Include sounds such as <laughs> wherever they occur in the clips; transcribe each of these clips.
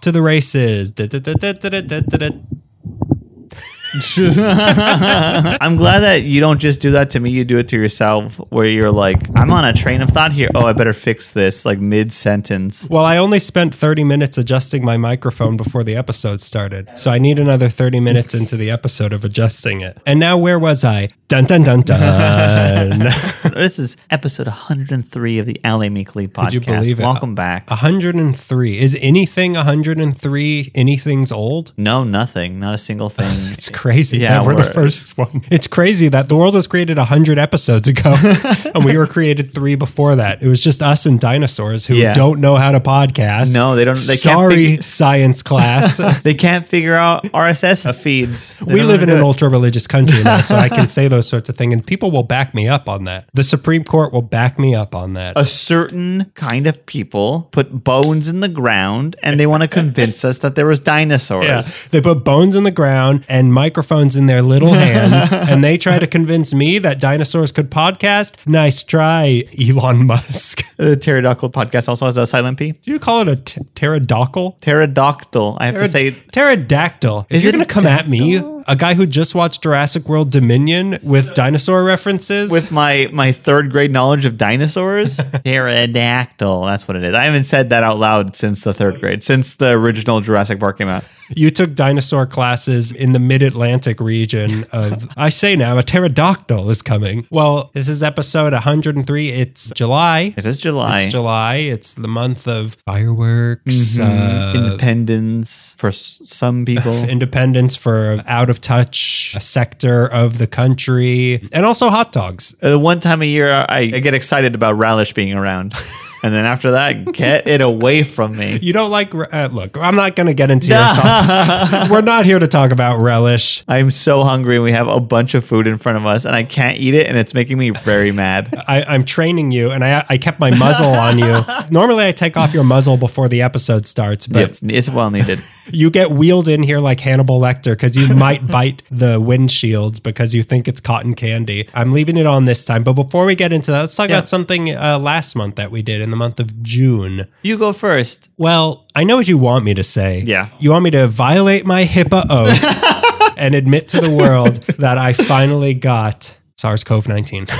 off to the races. I'm glad that you don't just do that to me. You do it to yourself, where you're like, I'm on a train of thought here. Oh, I better fix this, like mid sentence. Well, I only spent 30 minutes adjusting my microphone before the episode started. So I need another 30 minutes into the episode of adjusting it. And now where was I? Dun dun dun dun. <laughs> This is episode 103 of the LA Meekly podcast. you believe it? Welcome back. 103. Is anything 103 anything's old? No, nothing. Not a single thing. <laughs> It's crazy. Yeah, that we're the we're- first one. It's crazy that the world was created 100 episodes ago <laughs> and we were created three before that. It was just us and dinosaurs who Yeah. don't know how to podcast. No, they don't- they can't Sorry, figure- science class. they can't figure out RSS feeds. They we live in an ultra religious country now, so I can say those sorts of things, and people will back me up on that. The Supreme Court will back me up on that. a certain kind of people put bones in the ground and they want to convince us that there was dinosaurs. Yeah. They put bones in the ground and microphones in their little <laughs> hands, and they try to convince me that dinosaurs could podcast. Nice try, Elon Musk. <laughs> The pterodactyl podcast also has a silent P. Do you call it a t- pterodactyl? Pterodactyl. I have to say Pterodactyl. If Is you're going to come at me, a guy who just watched Jurassic World Dominion with dinosaur references, with my my third grade knowledge of dinosaurs, <laughs> pterodactyl. That's what it is. I haven't said that out loud since the third grade, since the original Jurassic Park came out. you took dinosaur classes in the mid Atlantic region of, I say now, a pterodactyl is coming. Well, this is episode 103. It's July. It is July. It's July. It's the month of fireworks, uh, Mm-hmm. Independence for some people. <laughs> independence for out of touch a sector of the country, and also hot dogs. Uh, one time a year, I, I get excited about relish being around, <laughs> and then after that, get it away from me. You don't like, uh, look, I'm not going to get into your thoughts. <laughs> We're not here to talk about relish. I'm so hungry, and we have a bunch of food in front of us, and I can't eat it, and it's making me very mad. I, I'm training you, and I, I kept my muzzle on you. <laughs> Normally, I take off your muzzle before the episode starts, but it's, it's well needed. <laughs> you get wheeled in here like Hannibal Lecter because you might bite the windshields because you think it's cotton candy. I'm leaving it on this time. But before we get into that, let's talk Yeah. about something uh, last month that we did in the month of June. You go first. Well, I know what you want me to say. Yeah. You want me to violate my HIPAA oath <laughs> and admit to the world that I finally got SARS CoV 19. <laughs>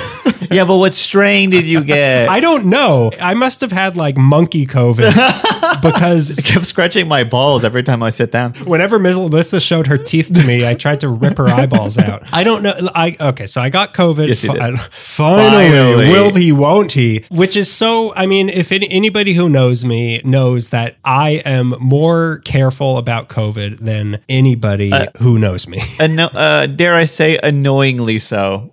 Yeah, but what strain did you get? I don't know. I must have had like monkey COVID <laughs> because I kept scratching my balls every time I sit down. whenever Melissa showed her teeth to me, I tried to rip her eyeballs out. I don't know. I okay, so I got COVID. Yes, you did. Finally, Finally. will he? Won't he? Which is so. I mean, if any, anybody who knows me knows that I am more careful about COVID than anybody who knows me. Anno- uh, dare I say, annoyingly so.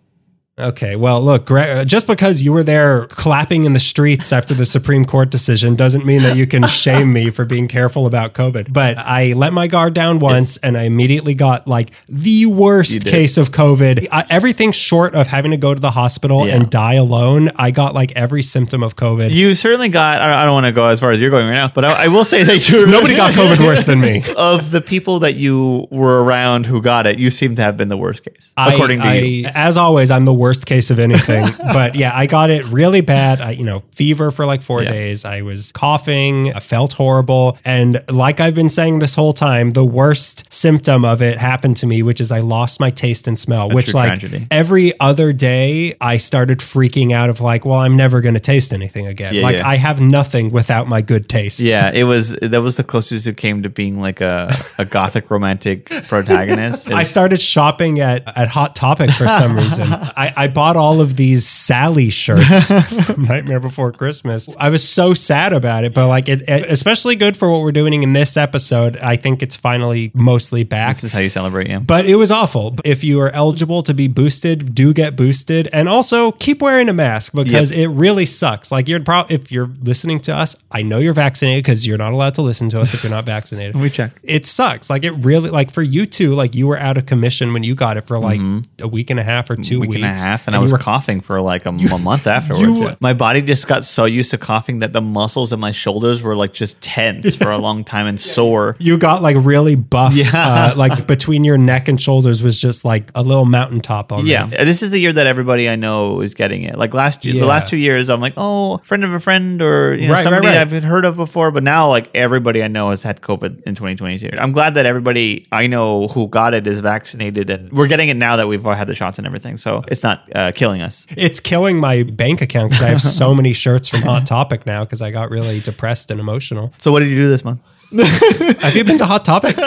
Okay, well, look, uh, just because you were there clapping in the streets after the Supreme Court decision doesn't mean that you can <laughs> shame me for being careful about COVID. But I let my guard down once and I immediately got like the worst case of COVID. I, everything short of having to go to the hospital Yeah. and die alone, I got like every symptom of COVID. You certainly got. I I don't want to go as far as you're going right now, but I, I will say that you <laughs> Nobody got COVID worse than me. <laughs> Of the people that you were around who got it, you seem to have been the worst case, according I, to you. As always, I'm the worst case of anything. <laughs> but yeah, I got it really bad. I, you know, fever for like four Yeah. days. I was coughing. I felt horrible. And like I've been saying this whole time, the worst symptom of it happened to me, which is I lost my taste and smell. which like tragedy. every other day, I started freaking out of like, well, I'm never going to taste anything again. Yeah, like yeah. I have nothing without my good taste. Yeah, it was. That was the closest it came to being like a, a gothic romantic protagonist. <laughs> I started shopping at, at Hot Topic for some <laughs> reason. I, I bought all of these Sally shirts from <laughs> Nightmare Before Christmas. I was so sad about it, but like it, it- especially good for what we're doing in this episode. I think it's finally mostly back. this is how you celebrate, yeah. But it was awful. If you are eligible to be boosted, do get boosted, and also keep wearing a mask because it really sucks. Like you're pro- if you're listening to us, I know you're vaccinated because you're not allowed to listen to us if you're not vaccinated We check. it sucks. Like it really like for you too, like you were out of commission when you got it for like a week and a half or two Mm-hmm. Week weeks. And a half, and, I was were- coughing for like a, a month <laughs> afterwards. you- My body just got so used to coughing that the muscles in my shoulders were like just tense for a long time and <laughs> sore. You got like really buff. Yeah. Uh, like <laughs> between your neck and shoulders was just like a little mountaintop on Yeah, there. this is the year that everybody I know is getting it. Like last year, Yeah. the last two years, I'm like, oh, friend of a friend, or you know, Right, right, somebody right. I've heard of before. But now, like everybody I know has had COVID in 2022. I'm glad that everybody I know who got it is vaccinated, and we're getting it now that we've all had the shots and everything. So it's not uh, killing us. It's killing my bank account because I have so <laughs> many shirts from Hot Topic now because I got really depressed and emotional. So what did you do this month? <laughs> Have you been to Hot Topic? <laughs>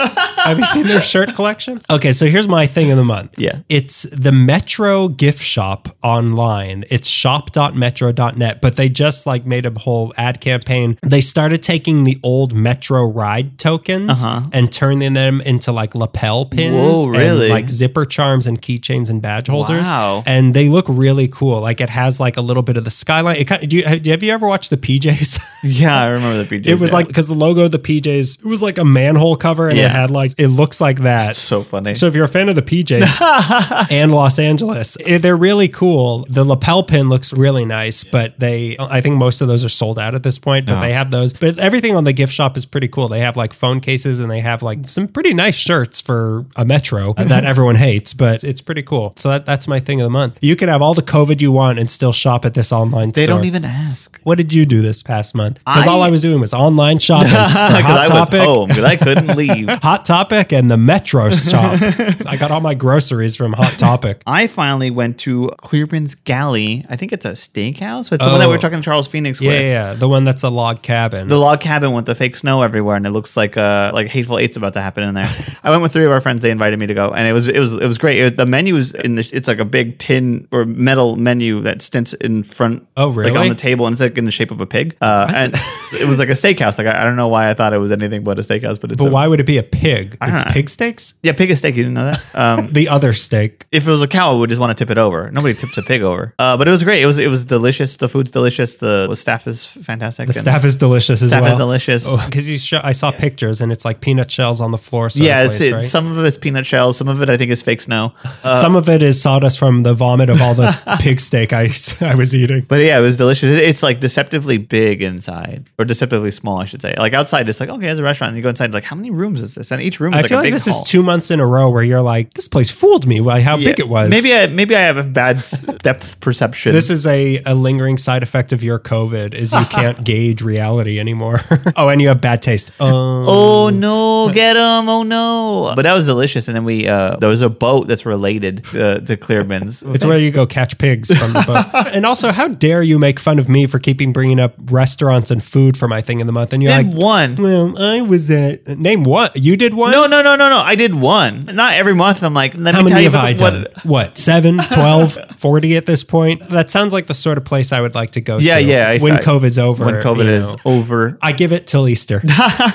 Have you seen their shirt collection? <laughs> Okay, so here's my thing of the month. Yeah. It's the Metro gift shop online. It's shop.metro.net, but they just like made a whole ad campaign. They started taking the old Metro ride tokens Uh-huh. and turning them into like lapel pins Whoa, really? and like zipper charms and keychains and badge holders. Wow. And they look really cool. Like it has like a little bit of the skyline. It kind of, do you have, you ever watched the PJs? Yeah, I remember the PJs. <laughs> It was yeah. like because the logo of the PJs it was like a manhole cover and Yeah. it had like it looks like that. That's so funny. So if you're a fan of the PJs <laughs> and Los Angeles, eh, they're really cool. The lapel pin looks really nice, but they I think most of those are sold out at this point, but Oh. they have those. But everything on the gift shop is pretty cool. They have like phone cases and they have like some pretty nice shirts for a metro <laughs> that everyone hates, but it's pretty cool. So that, that's my thing of the month. You can have all the COVID you want and still shop at this online they store. don't even ask. what did you do this past month? Because all I- was doing was online shopping. <laughs> Because Hot I was Topic, home because I couldn't leave. Hot Topic, and the Metro <laughs> stop. I got all my groceries from Hot Topic. I finally went to Clearman's Galley. I think it's a steakhouse. It's the one that we Oh. we were talking to Charles Phoenix Yeah, with. yeah, yeah, the one that's a log cabin. The log cabin with the fake snow everywhere, and it looks like uh like hateful eight's about to happen in there. <laughs> I went with three of our friends. They invited me to go, and it was it was it was great. It, the menu is in the it's like a big tin or metal menu that stints in front. Oh, really? Like on the table, and it's like in the shape of a pig. Uh, and it was like a steakhouse. Like I, I don't know why I thought it was anything but a steakhouse, but it's but a, why would it be a pig? Don't It's know. pig steaks? Yeah, pig is steak. You didn't know that. Um, <laughs> The other steak. if it was a cow, I would just want to tip it over. Nobody tips a pig over. Uh, but it was great. It was it was delicious. The food's delicious. The, the staff is fantastic. The staff is delicious as Staff well. is delicious. Because you show, I saw pictures and it's like peanut shells on the floor. Yeah, place, right? some of it's peanut shells. Some of it I think is fake snow. Uh, Some of it is sawdust from the vomit of all the <laughs> pig steak I, I was eating. but yeah, it was delicious. It- It's like deceptively big inside, or deceptively small, I should say. Like outside, it's like okay, it's a restaurant. And you go inside, like how many rooms is this? And each room I like feel like this hall. is two months in a row where you're like, this place fooled me by how big it was. Maybe I maybe I have a bad <laughs> depth perception. This is a, a lingering side effect of your COVID is you <laughs> can't gauge reality anymore. <laughs> oh, and you have bad taste. Oh, Oh no, get him! Oh no! But that was delicious. And then we uh, there was a boat that's related to, to Clearman's. it's where you go catch pigs from the boat. and also, how dare you make fun of me for keeping bringing up restaurants and food for my thing of the month? And you're Name like, one. well, I was at name one. you did one. No, no, no, no, no. I did one. Not every month. I'm like, let How me many tell have you I what, done? What, 7, <laughs> 12, 40 at this point? That sounds like the sort of place I would like to go Yeah, to yeah, I- when I- COVID's over. when COVID is know. over. I give it till Easter. <laughs>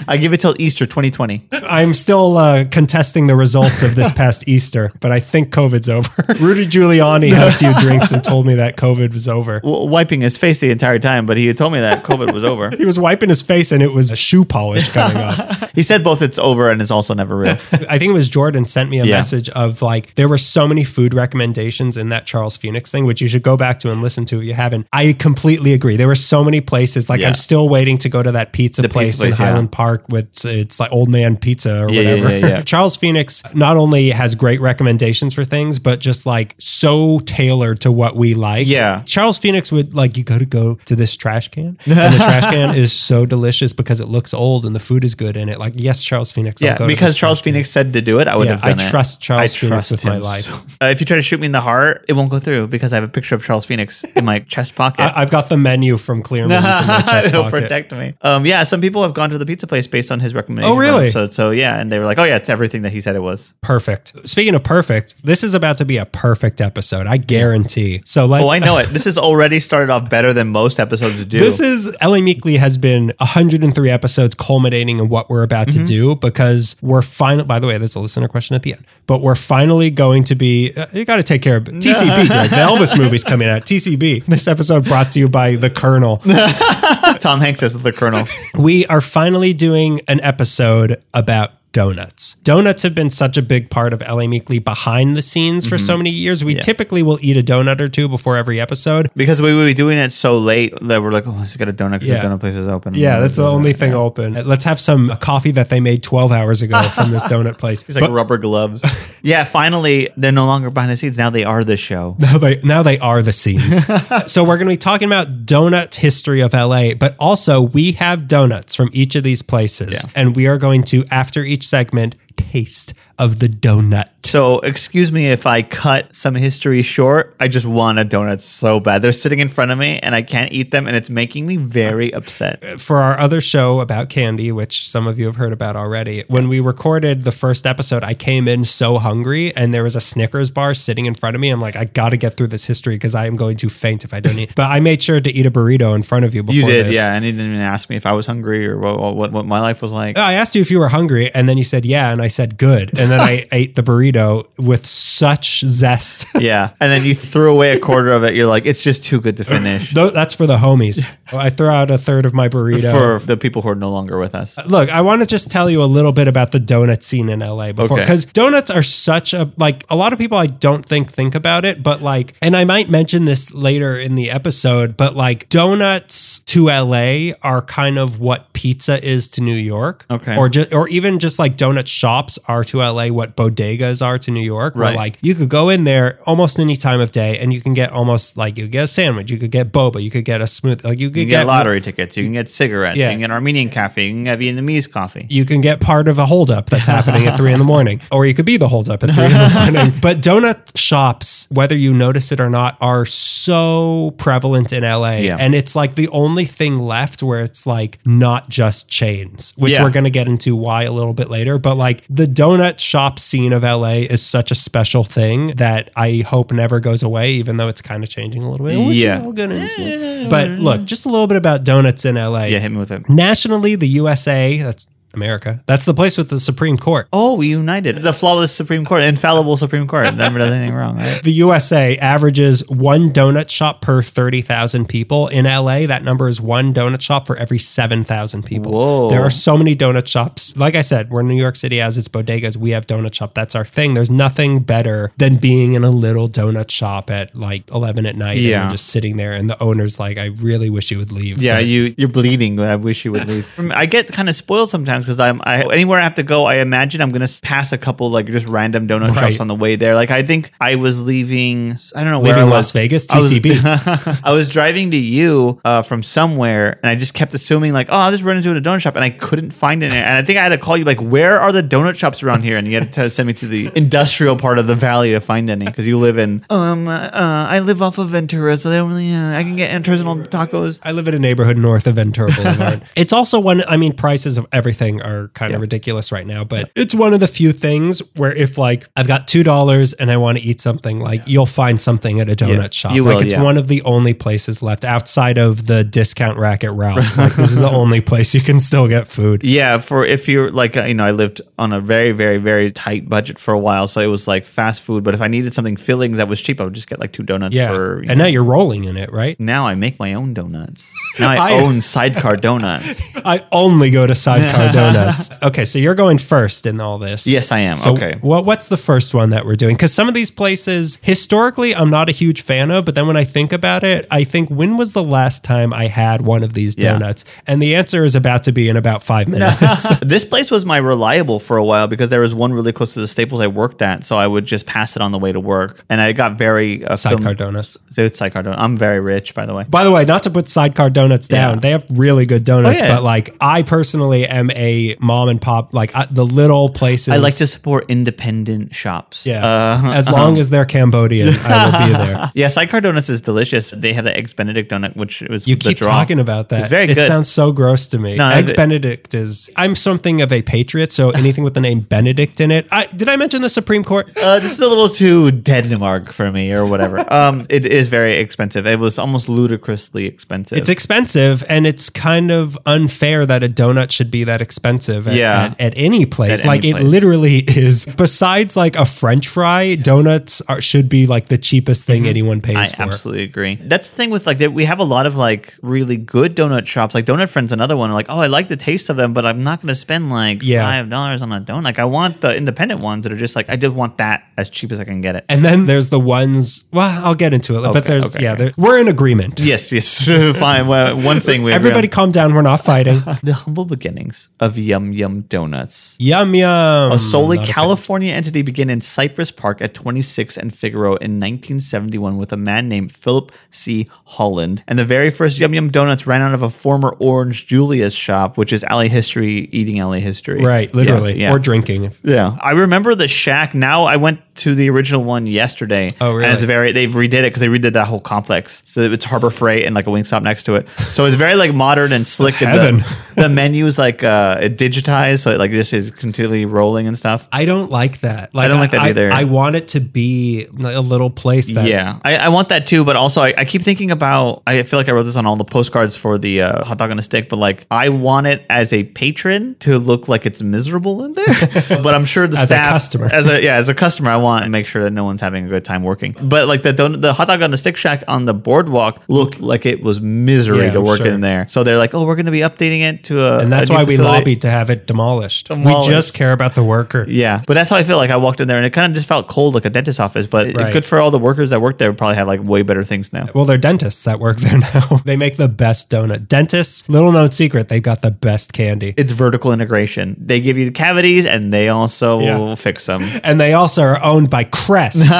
I give it till Easter 2020. I'm still uh, contesting the results of this past <laughs> Easter, but I think COVID's over. Rudy Giuliani had a few drinks and told me that COVID was over. W- wiping his face the entire time, but he told me that COVID was over. He was wiping his face and it was a shoe polish coming off. He said both it's over and it's also never real. <laughs> I think it was Jordan sent me a Yeah. message of like there were so many food recommendations in that Charles Phoenix thing, which you should go back to and listen to if you haven't. I completely agree. There were so many places. Like Yeah. I'm still waiting to go to that pizza place, pizza place, in yeah. Highland Park with it's like old man pizza or whatever. <laughs> Charles Phoenix not only has great recommendations for things, but just like so tailored to what we like. Yeah. Charles Phoenix would like you got to go to this trash can, and the trash <laughs> can is so delicious because it looks old and the food is good in it. Like yes, Charles Phoenix. I'll Yeah, because Charles. Phoenix said to do it, I would Yeah, have done I it. trust Charles Phoenix with my him life. <laughs> Uh, if you try to shoot me in the heart, it won't go through because I have a picture of Charles Phoenix in my <laughs> chest pocket. I, I've got the menu from Clearman's <laughs> in my chest It'll pocket. protect me. Um, yeah, some people have gone to the pizza place based on his recommendation. Oh, really? So, so yeah, and they were like, "Oh yeah, it's everything that he said it was." Perfect. Speaking of perfect, this is about to be a perfect episode. I guarantee. So let's. Oh, I know it. This has already started off better than most episodes do. This is LA Meekly has been 103 episodes culminating in what we're about Mm-hmm. to do because we're finally. By the way, there's a listener question at the end, but we're finally going to be. Uh, you got to take care of TCB. <laughs> The Elvis movie's coming out. TCB. This episode brought to you by the Colonel. <laughs> Tom Hanks as the Colonel. we are finally doing an episode about donuts. Donuts have been such a big part of LA Meekly behind the scenes for so mm-hmm. many years. We typically will eat a donut or two before every episode. Because we would be doing it so late that we're like, oh, let's get a donut because Yeah. the donut place is open. Yeah, that's the only thing open. Let's have some coffee that they made 12 hours ago from this <laughs> donut place. It's like rubber gloves. <laughs> yeah, finally, they're no longer behind the scenes. Now they are the show. <laughs> Now they now they are the scenes. so we're going to be talking about donut history of LA, but also we have donuts from each of these places, Yeah. and we are going to after each segment taste of the donut. So, excuse me if I cut some history short. I just want a donut so bad. They're sitting in front of me and I can't eat them, and it's making me very upset. Uh, for our other show about candy, which some of you have heard about already, when we recorded the first episode, I came in so hungry and there was a Snickers bar sitting in front of me. I'm like, I got to get through this history because I am going to faint if I don't eat. <laughs> But I made sure to eat a burrito in front of you before You did, this. yeah. And you didn't even ask me if I was hungry or what, what, what my life was like. I asked you if you were hungry, and then you said yeah, and I said good, and then I <laughs> ate the burrito with such zest. <laughs> yeah. And then you threw away a quarter of it. You're like, it's just too good to finish. That's for the homies. I throw out a third of my burrito. For the people who are no longer with us. Uh, look, I want to just tell you a little bit about the donut scene in LA before, Okay. because donuts are such a like a lot of people I don't think think about it, but like, and I might mention this later in the episode, but like donuts to LA are kind of what pizza is to New York, Okay. or just or even just like donut shops are to LA what bodegas are to New York, where Right. like you could go in there almost any time of day and you can get almost like you get a sandwich, you could get boba, you could get a smooth, like you could You can get lottery tickets. You can get cigarettes. Yeah. You can get Armenian coffee. You can get Vietnamese coffee. you can get part of a holdup that's happening at three in the morning, or you could be the holdup at three in the <laughs> morning. But donut shops, whether you notice it or not, are so prevalent in LA. Yeah. And it's like the only thing left where it's like not just chains, which Yeah. we're going to get into why a little bit later. But like the donut shop scene of LA is such a special thing that I hope never goes away, even though it's kind of changing a little bit. Which Yeah. We'll get into. But look, just a little bit about donuts in LA. Yeah, hit me with it. Nationally, the USA, that's America, that's the place with the Supreme Court. Oh, we united. The flawless Supreme Court, infallible Supreme Court. Never does anything wrong, right? The USA averages one donut shop per 30,000 people. In LA, that number is one donut shop for every 7,000 people. Whoa. There are so many donut shops. Like I said, we're New York City has its bodegas. We have donut shop. That's our thing. There's nothing better than being in a little donut shop at like 11 at night Yeah. and just sitting there. And the owner's like, I really wish you would leave. Yeah, But- you you're bleeding. I wish you would leave. <laughs> I get kind of spoiled sometimes because I'm I, anywhere I have to go. I imagine I'm gonna pass a couple like just random donut Right. shops on the way there. Like I think I was leaving. I don't know where Leaving Las. Vegas, I was- TCB. <laughs> I was driving to you uh, from somewhere, and I just kept assuming like, oh, I'll just run into a donut shop, and I couldn't find it. And I think I had to call you like, where are the donut shops around here? And you had to <laughs> send me to the industrial part of the valley to find any because you live in. Um, uh, I live off of Ventura, so they don't really. Uh, I can get artisanal tacos. I live in a neighborhood north of Ventura Boulevard. <laughs> it's also one, I mean, prices of everything are kind of ridiculous right now, but it's one of the few things where if like I've got $2 and I want to eat something, like you'll find something at a donut Yeah, shop. you like will, it's yeah. one of the only places left outside of the discount rack at Ralph's. <laughs> like this is the only place you can still get food. Yeah, for if you're like, you know, I lived on a very, very, very tight budget for a while, so it was like fast food. But if I needed something filling that was cheap, I would just get like two donuts Yeah. for. you and now you're rolling in it, right? Now I make my own donuts. Now I, <laughs> I- own Sidecar Donuts. <laughs> I only go to Sidecar Donuts. <laughs> Okay, so you're going first in all this. Yes, I am. So Okay. What, what's the first one that we're doing? Because some of these places, historically, I'm not a huge fan of, but then when I think about it, I think when was the last time I had one of these Yeah. donuts? And the answer is about to be in about five <laughs> minutes. <laughs> this place was my reliable for a while because there was one really close to the Staples I worked at, so I would just pass it on the way to work, and I got very uh, Sidecar film- Donuts. So it's Sidecar Donut. I'm very rich, by the way. By the way, not to put Sidecar Donuts down, Yeah. they have really good donuts, Oh, yeah. but like I personally am a mom and pop, like I, the little places. I like to support independent shops. Yeah. Uh, as long as they're Cambodian, I will be <laughs> there. yeah, Sidecar Donuts is delicious. They have the Eggs Benedict donut, which was You keep draw. talking about that. It's very It good. sounds so gross to me. No, Eggs it- Benedict is. I'm something of a patriot, so <laughs> anything with the name Benedict in it. I did I mention the Supreme Court? Uh, this is a little too Denmark for me, or whatever. <laughs> um, it is very expensive. It was almost ludicrously expensive. It's expensive, and it's kind of unfair that a donut should be that expensive at, Yeah. at, at any place. At like any it place. literally is. Besides like a French fry, donuts are, should be like the cheapest thing anyone pays Mm-hmm. I for. absolutely agree. That's the thing with like that we have a lot of like really good donut shops. Like Donut Friends, another one. Like, oh, I like the taste of them, but I'm not going to spend like Yeah. five dollars on a donut. Like, I want the independent ones that are just like I just want that as cheap as I can get it. And then there's the ones. Well, I'll get into it, but there's okay, yeah, okay. there, we're in agreement. Yes, yes, <laughs> fine. Well, one thing we <laughs> agree Everybody, calm down. We're not fighting. <laughs> the humble beginnings of Yum Yum Donuts. yum yum. A solely Not a fan. California entity began in Cypress Park at 26 and Figueroa in 1971 with a man named Philip C. Holland. And the very first Yum Yum Donuts ran out of a former Orange Julius shop, which is alley history, eating alley history. Right, literally, Yeah. yeah. or drinking. Yeah, I remember the shack. Now I went to the original one yesterday. Oh, really? And it's very they've redid it because they redid that whole complex. So it's Harbor Freight and like a Wingstop next to it. So it's very like modern and slick. and the, <laughs> the menu is like uh digitized, so it like this is continually rolling and stuff. I don't like that. Like, don't like that either. I, want it to be a little place that. Yeah, I, I want that too, but also I, I keep thinking about. I feel like I wrote this on all the postcards for the uh, hot dog on a stick, but like I want it as a patron to look like it's miserable in there. <laughs> but I'm sure the As a staff, customer. as a yeah, as a customer, I want to make sure that no one's having a good time working. But like the don- the hot dog on the stick shack on the boardwalk looked like it was misery Yeah, to work sure. in there. So they're like, oh, we're going to be updating it to a, And that's a why we facility. lobbied to have it demolished. Demolished. We just care about the worker. Yeah, but that's how I feel. Like I walked in there and it kind of just felt cold, like a dentist office. But Right. good for all the workers that work there. Probably have like way better things now. Well, they're dentists that work there <laughs> now. they make the best donut. Dentists, little known secret, they've got the best candy. It's vertical integration. They give you the cavities and they also Yeah. fix them. And they also are owned by Crest. <laughs>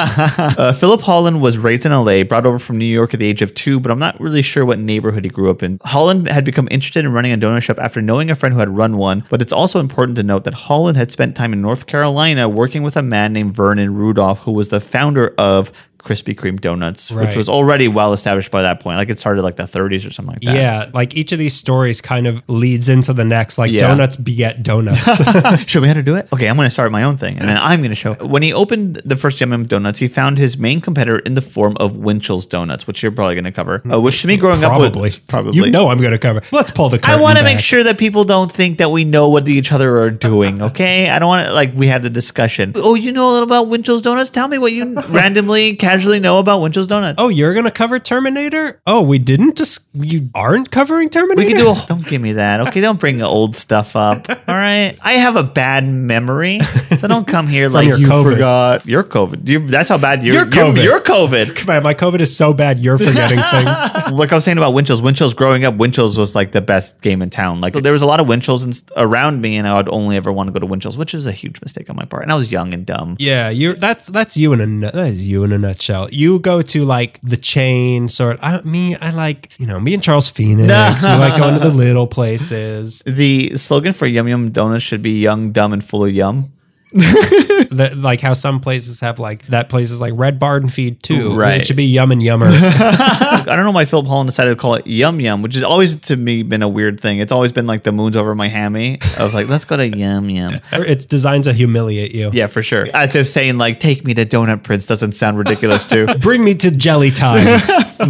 Uh, Philip Holland was raised in LA, brought over from New York at the age of two, but I'm not really sure what neighborhood he grew up in. Holland had become interested in running a donut shop after knowing a friend who had run one, but it's also important to note that Holland had spent time in North Carolina working with a man named Vernon Rudolph, who was the founder of Krispy Kreme Donuts, which was already well established by that point. Like it started like the 30s or something like that. yeah, like each of these stories kind of leads into the next. Like Yeah. donuts beget donuts. <laughs> <laughs> show me how to do it. Okay, I'm going to start my own thing, and then I'm going to show. When he opened the first Yum Donuts, he found his main competitor in the form of Winchell's Donuts, which you're probably going to cover. Uh, which to me, growing probably. up with probably You know I'm going to cover. Let's pull the I want to make sure that people don't think that we know what each other are doing. Okay, I don't want to like we have the discussion. Oh, you know a little about Winchell's Donuts? Tell me what you <laughs> randomly, casually know about Winchell's Donuts. Oh, you're to cover Terminator? Oh, we didn't just. You aren't covering Terminator? We can do a. Don't give me that. Okay, don't bring old stuff up. <laughs> All right. I have a bad memory, so don't come here <laughs> like your you COVID. forgot. You're COVID. You, that's how bad you're. You're COVID. You're, COVID. <laughs> Man, my COVID is so bad, you're forgetting things. like I was saying about Winchell's. Winchell's growing up, Winchell's was like the best game in town. Like there was a lot of Winchell's and, around me, and I would only ever want to go to Winchell's, which is a huge mistake on my part. And I was young and dumb. Yeah, you that's that's you in a that is you in a nutshell. You go to like the chain sort. I, me, I like you know me and Charles Phoenix. we like <laughs> going to the little places. The slogan for Yum Yum Donuts should be "Young, Dumb, and Full of Yum." <laughs> The, like how some places have like that place is like Red Barn Feed too. Right. It should be Yum and Yummer. <laughs> I don't know why Philip Holland decided to call it Yum Yum, which has always to me been a weird thing. It's always been like the moon's over my hammy. I was like, let's go to Yum Yum. <laughs> it's designed to humiliate you. Yeah, for sure. As if saying like, take me to Donut Prince doesn't sound ridiculous too. Bring me to Jelly Time.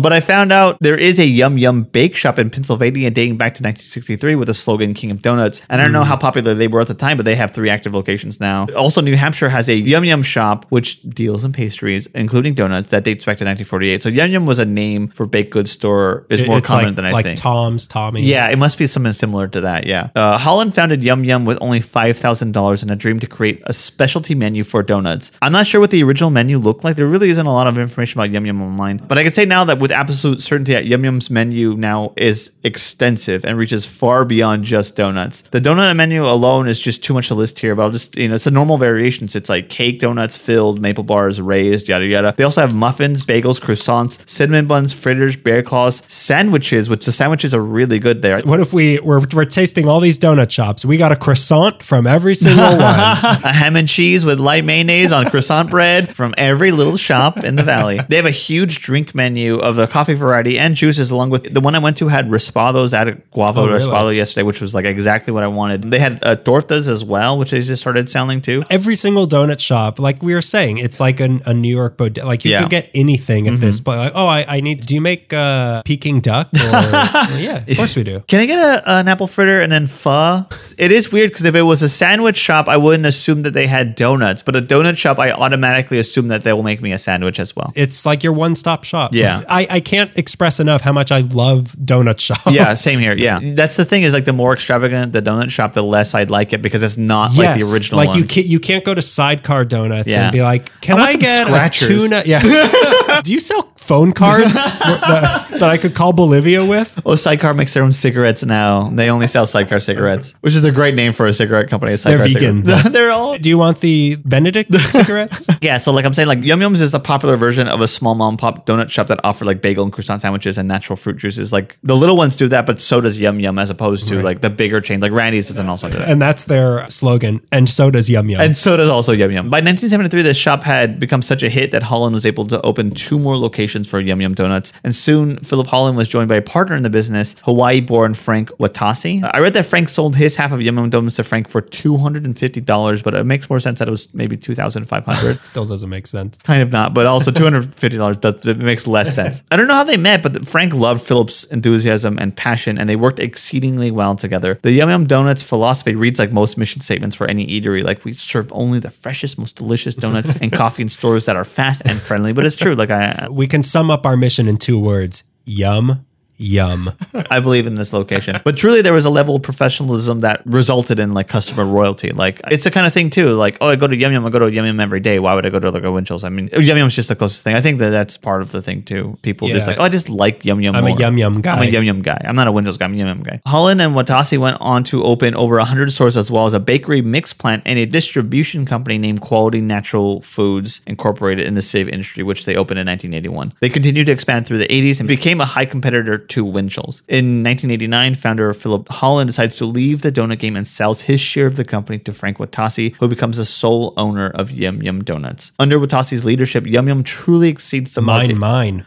but I found out there is a Yum Yum bake shop in Pennsylvania dating back to 1963 with the slogan King of Donuts. And I don't know hmm. how popular they were at the time, but they have three active locations now. Also, New Hampshire has a Yum Yum shop which deals in pastries, including donuts, that dates back to 1948. So Yum Yum was a name for baked goods store is more common like, than I like think. Tom's, Tommy's. Yeah, it must be something similar to that. Yeah. Uh, Holland founded Yum Yum with only $5,000 and a dream to create a specialty menu for donuts. I'm not sure what the original menu looked like. There really isn't a lot of information about Yum Yum online. But I can say now that with absolute certainty that Yum Yum's menu now is extensive and reaches far beyond just donuts. The donut menu alone is just too much to list here, but I'll just, you know, it's a normal variations. It's like cake donuts filled, maple bars, raised, yada, yada. They also have muffins, bagels, croissants, cinnamon buns, fritters, bear claws, sandwiches, which the sandwiches are really good there. What if we we're, we're tasting all these donut shops? We got a croissant from every single <laughs> one. a ham and cheese with light mayonnaise on croissant bread from every little shop in the valley. They have a huge drink menu of the coffee variety and juices, along with the one I went to had raspados at Guava Oh, really? Raspado yesterday, which was like exactly what I wanted. They had uh, tortas as well, which they just started selling too. Every single donut shop, like we were saying, it's like an, a New York bodega. Like you Yeah. can get anything at this point. Like, oh, I, I need. Do you make uh, Peking duck? Or, <laughs> Well, yeah, of course we do. Can I get a, an apple fritter and then pho? It is weird because if it was a sandwich shop, I wouldn't assume that they had donuts. But a donut shop, I automatically assume that they will make me a sandwich as well. It's like your one stop shop. Yeah. I, I can't express enough how much I love donut shops. Yeah, same here. Yeah, <laughs> that's the thing is like the more extravagant the donut shop, the less I'd like it because it's not like the original. Like you ones. Can't you can't go to Sidecar Donuts Yeah. and be like, "Can I I, get scratchers." a tuna?" Yeah. <laughs> Do you sell phone cards <laughs> that, that I could call Bolivia with? Oh, Sidecar makes their own cigarettes now. They only sell Sidecar cigarettes, which is a great name for a cigarette company. Sidecar They're vegan. <laughs> They're all Do you want the Benedict <laughs> cigarettes? yeah. So like I'm saying, like Yum Yums is the popular version of a small mom and pop donut shop that offer like bagel and croissant sandwiches and natural fruit juices. Like the little ones do that, but so does Yum Yum, as opposed to like the bigger chain. Like Randy's doesn't also do that. and that's their slogan. And so does Yum Yum. And so does also Yum Yum. By 1973, the shop had become such a hit that Holland was able to open two more locations for Yum Yum Donuts. And soon, Philip Holland was joined by a partner in the business, Hawaii-born Frank Watase. I read that Frank sold his half of Yum Yum Donuts to Frank for $250, but it makes more sense that it was maybe 2,500. <laughs> Still doesn't make sense. Kind of not, but also $250 does, it makes less sense. I don't know how they met, but Frank loved Philip's enthusiasm and passion, and they worked exceedingly well together. The Yum Yum Donuts philosophy reads like most mission statements for any eatery. Like we serve only the freshest, most delicious donuts <laughs> and coffee in stores that are fast and friendly. But it's true. Like I, We can sum up our mission in two words: Yum, yum. I believe in this location. But truly, there was a level of professionalism that resulted in like customer royalty. Like it's the kind of thing too. Like oh, I go to Yum Yum, I go to Yum Yum every day. Why would I go to like a Winchell's? I mean, Yum Yum's just the closest thing. I think that that's part of the thing too. People just like oh, I just like Yum Yum. I'm a. Yum Yum guy. I'm a Yum Yum guy. I'm not a Winchell's guy. I'm a Yum Yum guy. Holland and Watase went on to open over 100 stores as well as a bakery mix plant and a distribution company named Quality Natural Foods Incorporated in the save industry, which they opened in 1981. They continued to expand through the 80s and became a high competitor to Winchell's. In 1989, founder Philip Holland decides to leave the donut game and sells his share of the company to Frank Watase, who becomes the sole owner of Yum Yum Donuts. Under Watase's leadership, Yum Yum truly exceeds the market. Mine, mine.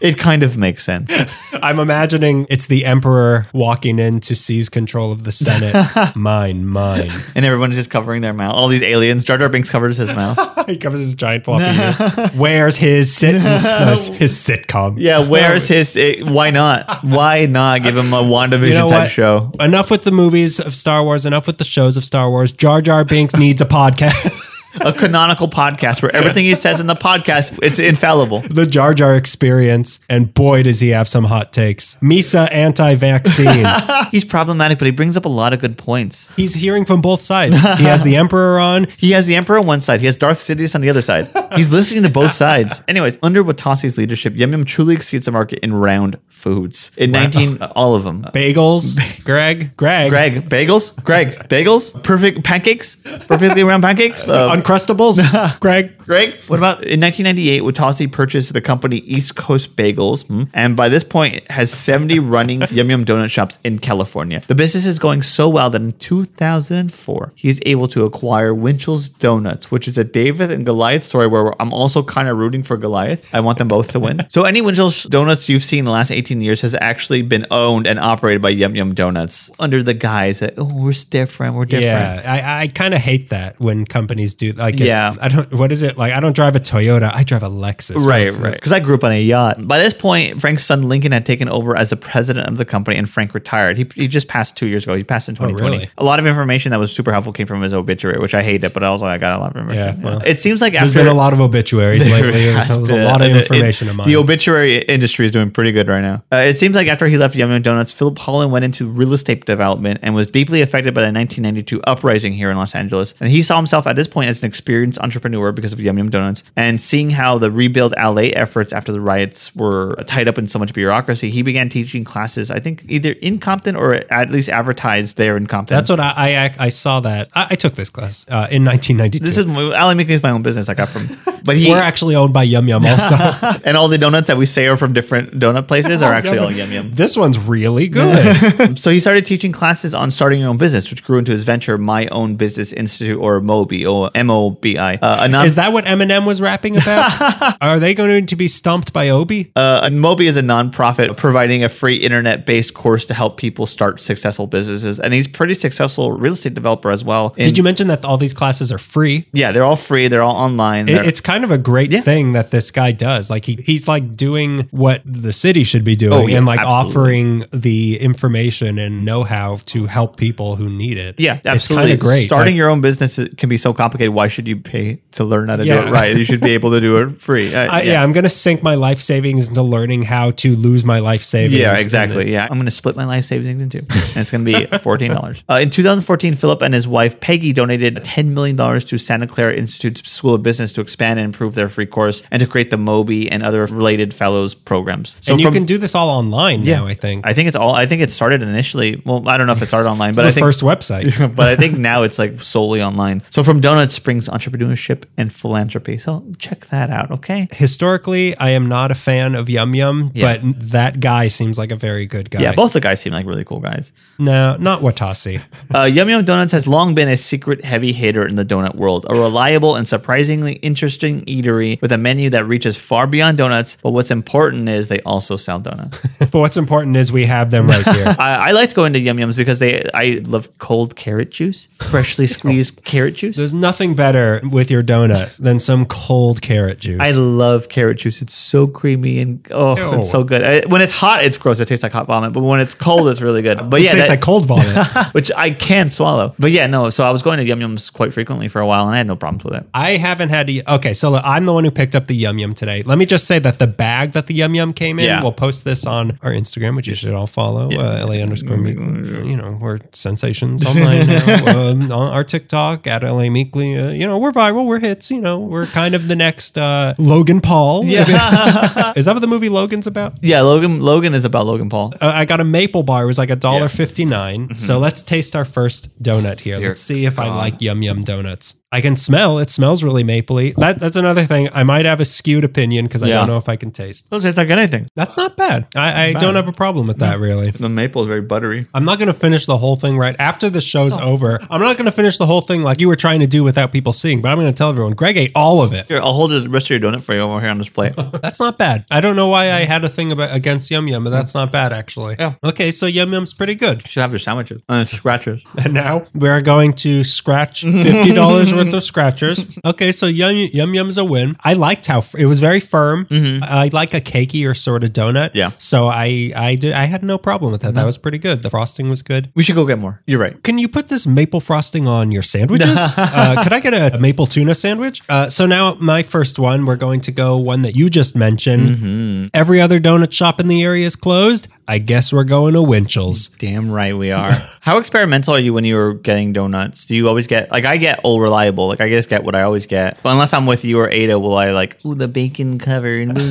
It kind of makes sense. <laughs> I'm imagining it's the Emperor walking in to seize control of the Senate. <laughs> mine, mine. and everyone is just covering their mouth. All these aliens. Jar Jar Binks covers his mouth. <laughs> he covers his giant floppy ears. Where's his sit? no, his, sitcom? Yeah, where's his? eh, why not? Why not give him a WandaVision You know type what? show? Enough with the movies of Star Wars. Enough with the shows of Star Wars. Jar Jar Binks needs a podcast. A canonical podcast where everything he says in the podcast it's infallible. the Jar Jar experience, and boy, does he have some hot takes. Misa anti-vaccine. <laughs> He's problematic, but he brings up a lot of good points. He's hearing from both sides. He has the <laughs> Emperor on. He has the Emperor on one side. He has Darth Sidious on the other side. He's listening to both sides. Anyways, under Watase's leadership, Yum Yum truly exceeds the market in round foods. In 19, all of them. Bagels. <laughs> Greg. Greg. Greg, bagels? Greg, bagels? Perfect pancakes? Perfectly round pancakes? Uh, Uncrustables. <laughs> Greg. Greg, what about in 1998? Watase purchased the company East Coast Bagels, hmm, and by this point it has 70 <laughs> running Yum Yum donut shops in California. The business is going so well that in 2004 he is able to acquire Winchell's Donuts, which is a David and Goliath story where I'm also kind of rooting for Goliath. I want them both to win. <laughs> So any Winchell's Donuts you've seen in the last 18 years has actually been owned and operated by Yum Yum Donuts under the guise that oh we're different, we're different. Yeah, I, I kind of hate that when companies do like. It's, Yeah. I don't. What is it like? I don't drive a Toyota. I drive a Lexus. Right, right. Because I grew up on a yacht. By this point, Frank's son Lincoln had taken over as the president of the company, and Frank retired. He, he just passed two years ago. He passed in 2020. really? A lot of information that was super helpful came from his obituary, which I hated, it but also I got a lot of information. Yeah, well, it seems like There's after been a lot of obituaries <laughs> lately. There's, a lot of It- <laughs> it- information in mine. The obituary industry is doing pretty good right now. Uh, it seems like after he left Yum Yum Donuts, Philip Holland went into real estate development and was deeply affected by the 1992 uprising here in Los Angeles. And he saw himself at this point as an experienced entrepreneur because of Yum Yum Donuts. And seeing how the rebuild LA efforts after the riots were tied up in so much bureaucracy, he began teaching classes, I think either in Compton or at least advertised there in Compton. That's what I I, I saw that I, I took this class uh, in 1992. This is LA Making is my own business I got from But he- we're actually owned by Yum Yum <laughs> also. <laughs> and all the donuts that we say are from different donut places are actually all yum yum. this one's really good. <laughs> So he started teaching classes on starting your own business, which grew into his venture, My Own Business Institute, or MOBI, or M O B I. Uh, Is that what Eminem was rapping about? <laughs> Are they going to be stumped by Obi? uh, MOBI is a nonprofit providing a free internet-based course to help people start successful businesses, and he's pretty successful real estate developer as well. Did you mention that all these classes are free? Yeah, they're all free. They're all online. It- It's kind of a great thing that this guy does. Like he, he's like doing what the city should be doing Oh, yeah, and like absolutely. offering the information and know-how to help people who need it. yeah, It's absolutely. kind of great. Starting Like, your own business can be so complicated. Why should you pay to learn how to do it right? You should be able to do it <laughs> free. Uh, I, yeah. I'm going to sink my life savings into learning how to lose my life savings. Yeah, exactly. Yeah, I'm going to split my life savings in two, and it's going to be <laughs> fourteen dollars. Uh, in 2014, Philip and his wife Peggy donated 10 million dollars to Santa Clara Institute's School of Business to expand and improve their free course and to create the MOBI and other related fellows programs. So and you from- can do this all online now, I think. I think it's all. I think it started initially. Well, I don't know if it started <laughs> online, It's but the I think first website. but I think now it's like solely online. So from donuts springs entrepreneurship and philanthropy. So check that out, okay? Historically, I am not a fan of Yum Yum, Yeah. but that guy seems like a very good guy. Yeah, both the guys seem like really cool guys. No, not Watase. <laughs> Uh, Yum Yum Donuts has long been a secret heavy hitter in the donut world, a reliable and surprisingly interesting eatery with a menu that reaches far beyond donuts. But what's important is they also sell donuts. <laughs> but what's important is we have them right here. <laughs> I, I like to go into Yum Yums because they I love cold carrot juice, freshly squeezed carrot juice. There's nothing better with your donut than some cold carrot juice. I love carrot juice. It's so creamy and oh, Ew. it's so good. I, when it's hot, it's gross. It tastes like hot vomit. But when it's cold, it's really good. But it yeah, tastes that- like cold vomit. <laughs> which I can't swallow. But yeah, no. So I was going to Yum Yums quite frequently for a while, and I had no problems with it. I haven't had to. Okay, so look, I'm the one who picked up the Yum Yum today. Let me just say that the bag that the Yum Yum came in, Yeah. we'll post this on our Instagram, which you should all follow. Uh, LA underscore Meekly. <laughs> You know, we're sensations online now. <laughs> um, on our TikTok at LA Meekly. Uh, you know, we're viral, we're hits. You know, we're kind of the next uh, Logan Paul. Yeah, <laughs> Is that what the movie Logan's about? yeah. Logan Logan is about Logan Paul. Uh, I got a maple bar. It was like a dollar fifty nine. So let's taste our first donut here. Here. Let's see if I like yum yum donuts. I can smell. It smells really mapley. That, that's another thing. I might have a skewed opinion because I Yeah. don't know if I can taste. Doesn't taste like anything. That's not bad. I, I don't have a problem with that really. The maple is very buttery. I'm not going to finish the whole thing right after the show's Oh. over. I'm not going to finish the whole thing like you were trying to do without people seeing, but I'm going to tell everyone Greg ate all of it. Here, I'll hold the rest of your donut for you over here on this plate. <laughs> That's not bad. I don't know why I had a thing about against Yum Yum, but that's not bad actually. Yeah. Okay, so Yum Yum's pretty good. You should have your sandwiches. Uh, scratchers. <laughs> And now we're going to scratch <laughs> fifty dollars worth of scratchers. <laughs> Okay, so yum yum yum's a win. I liked how it was very firm. I like a cakey or sort of donut. Yeah. So I I did I had no problem with that. That was pretty good. The frosting was good. We should go get more. You're right. Can you put this maple frosting on your sandwiches? <laughs> uh, could I get a, maple tuna sandwich? Uh, so now my first one, we're going to go one that you just mentioned. Every other donut shop in the area is closed. I guess we're going to Winchell's. Damn right we are. <laughs> How experimental are you when you're getting donuts? Do you always get like I get old reliable, like I just get what I always get. But unless I'm with you or Ada, will I like ooh the bacon covered? <laughs>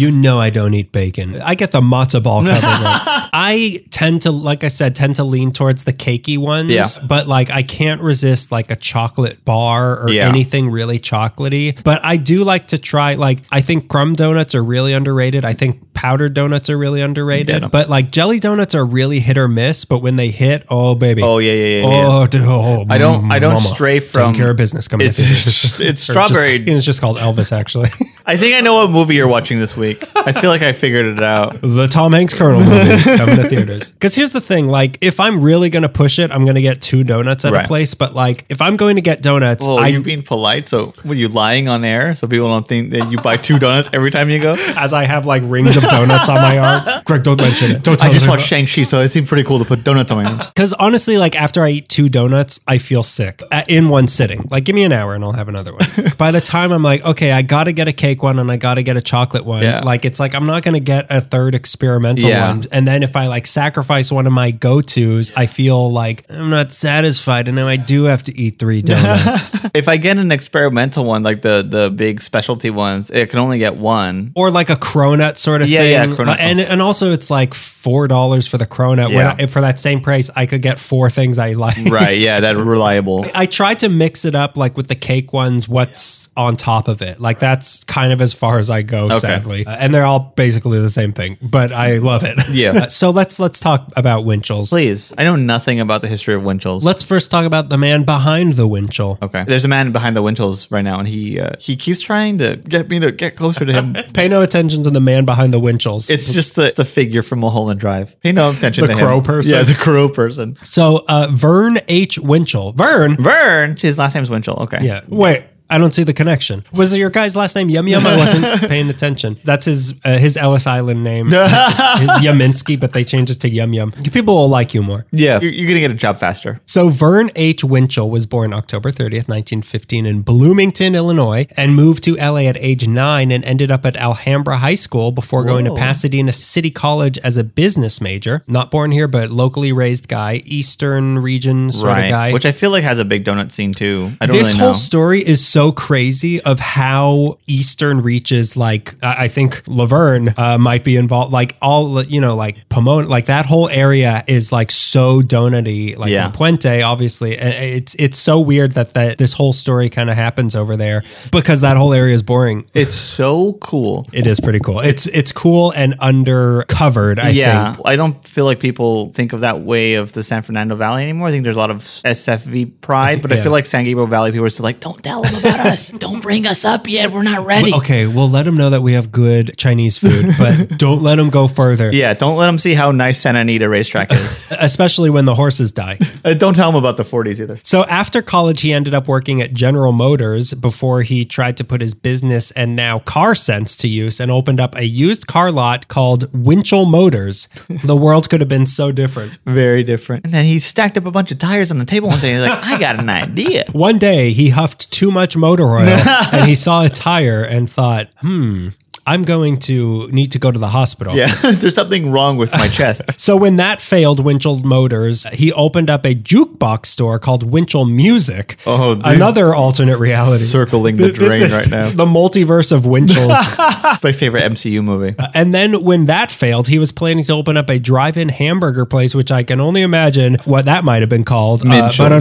You know I don't eat bacon. I get the matzo ball covered. <laughs> I tend to, like I said, tend to lean towards the cakey ones. Yeah. But like I can't resist like a chocolate bar or Yeah. anything really chocolatey. But I do like to try like I think crumb donuts are really underrated. I think powdered donuts are really underrated. Get 'em. But like jelly donuts are really hit or miss. But when they hit, oh baby. Oh yeah, yeah, yeah. yeah. Oh, dude, oh, I don't- I don't mama. stray from Taking care of business coming. It's- to theaters. <laughs> it's Or just- strawberry- it's just called Elvis, actually. <laughs> I think I know what movie you're watching this week. I feel like I figured it out. <laughs> the Tom Hanks Colonel movie coming to theaters. Because here's the thing: like, if I'm really gonna push it, I'm gonna get two donuts at Right. a place. But like, if I'm going to get donuts, Oh, I you're being polite. So were you lying on air so people don't think that you buy two donuts every time you go? as I have like rings of donuts on my arm. Greg, don't mention it. Don't tell I just watched Shang Chi, so it seemed pretty cool to put donuts on my arms. Because honestly, like after I eat two donuts, I feel sick uh, in one sitting. Like, give me an hour and I'll have another one. <laughs> By the time I'm like, okay, I got to get a cake cake one and I got to get a chocolate one. Yeah. Like it's like I'm not going to get a third experimental Yeah. one. And then if I like sacrifice one of my go tos, I feel like I'm not satisfied, and now I do have to eat three <laughs> donuts. If I get an experimental one, like the the big specialty ones, it can only get one. or like a cronut sort of Yeah, thing. yeah, cronut. And and also it's like four dollars for the. When Yeah. I, for that same price, I could get four things I like. Right? Yeah, that <laughs> reliable. I tried to mix it up like with the cake ones, what's on top of it. Like that's kind of as far as I go, sadly. Uh, and they're all basically the same thing, but I love it. Yeah. <laughs> Uh, so let's let's talk about Winchell's. Please, I know nothing about the history of Winchell's. Let's first talk about the man behind the Winchell. Okay. There's a man behind the Winchell's right now, and he uh, he keeps trying to get me to get closer to him. <laughs> Pay no attention to the man behind the Winchell's. It's just the, the figure from Mulholland Drive. Pay no attention The to crow him. person? Yeah, the crow person. so uh, Vern H. Winchell. Vern. Vern. His last name's Winchell. Okay. Yeah. Wait. I don't see the connection. Was your guy's last name Yum Yum? I wasn't <laughs> paying attention. That's his uh, his Ellis Island name. <laughs> his Yaminsky, but they changed it to Yum Yum. People will like you more. Yeah. You're, you're gonna get a job faster. So Vern H. Winchell was born October 30th, 1915 in Bloomington, Illinois, and moved to LA at age nine and ended up at Alhambra High School before going to Pasadena City College as a business major. Not born here, but locally raised guy, Eastern region sort of guy. Which I feel like has a big donut scene too. I don't this really whole know. story is so crazy of how Eastern reaches like I I think La Verne uh, might be involved like all you know like Pomona like that whole area is like so donutty like Yeah. Puente obviously it's it's so weird that that this whole story kind of happens over there because that whole area is boring <laughs> It's so cool. it is pretty cool it's it's cool and undercovered I yeah, think I don't feel like people think of that way of the San Fernando Valley anymore. I think there's a lot of SFV pride, <laughs> but Yeah. I feel like San Gabriel Valley people are still like, don't tell them about us. Don't bring us up yet. We're not ready. okay we'll let them know that we have good Chinese food <laughs> but don't let them go further Yeah, don't let them see how nice Santa Anita racetrack is. <laughs> especially when the horses die <laughs> Uh, don't tell them about the 40s either. So after college, he ended up working at General Motors before he tried to put his business and now car sense to use and opened up a used car lot called Winchell Motors. the world could have been so different. Very different. And then he stacked up a bunch of tires on the table one day. He's like, I got an idea. One day, he huffed too much motor oil <laughs> and he saw a tire and thought, hmm, I'm going to need to go to the hospital. Yeah, <laughs> there's something wrong with my chest. <laughs> So when that failed, Winchell Motors, he opened up a jukebox store called Winchell Music. Oh, another alternate reality. Circling the drain right now. <laughs> The multiverse of Winchells. It's my favorite MCU movie. and then when that failed, he was planning to open up a drive-in hamburger place, which I can only imagine what that might have been called. Uh, but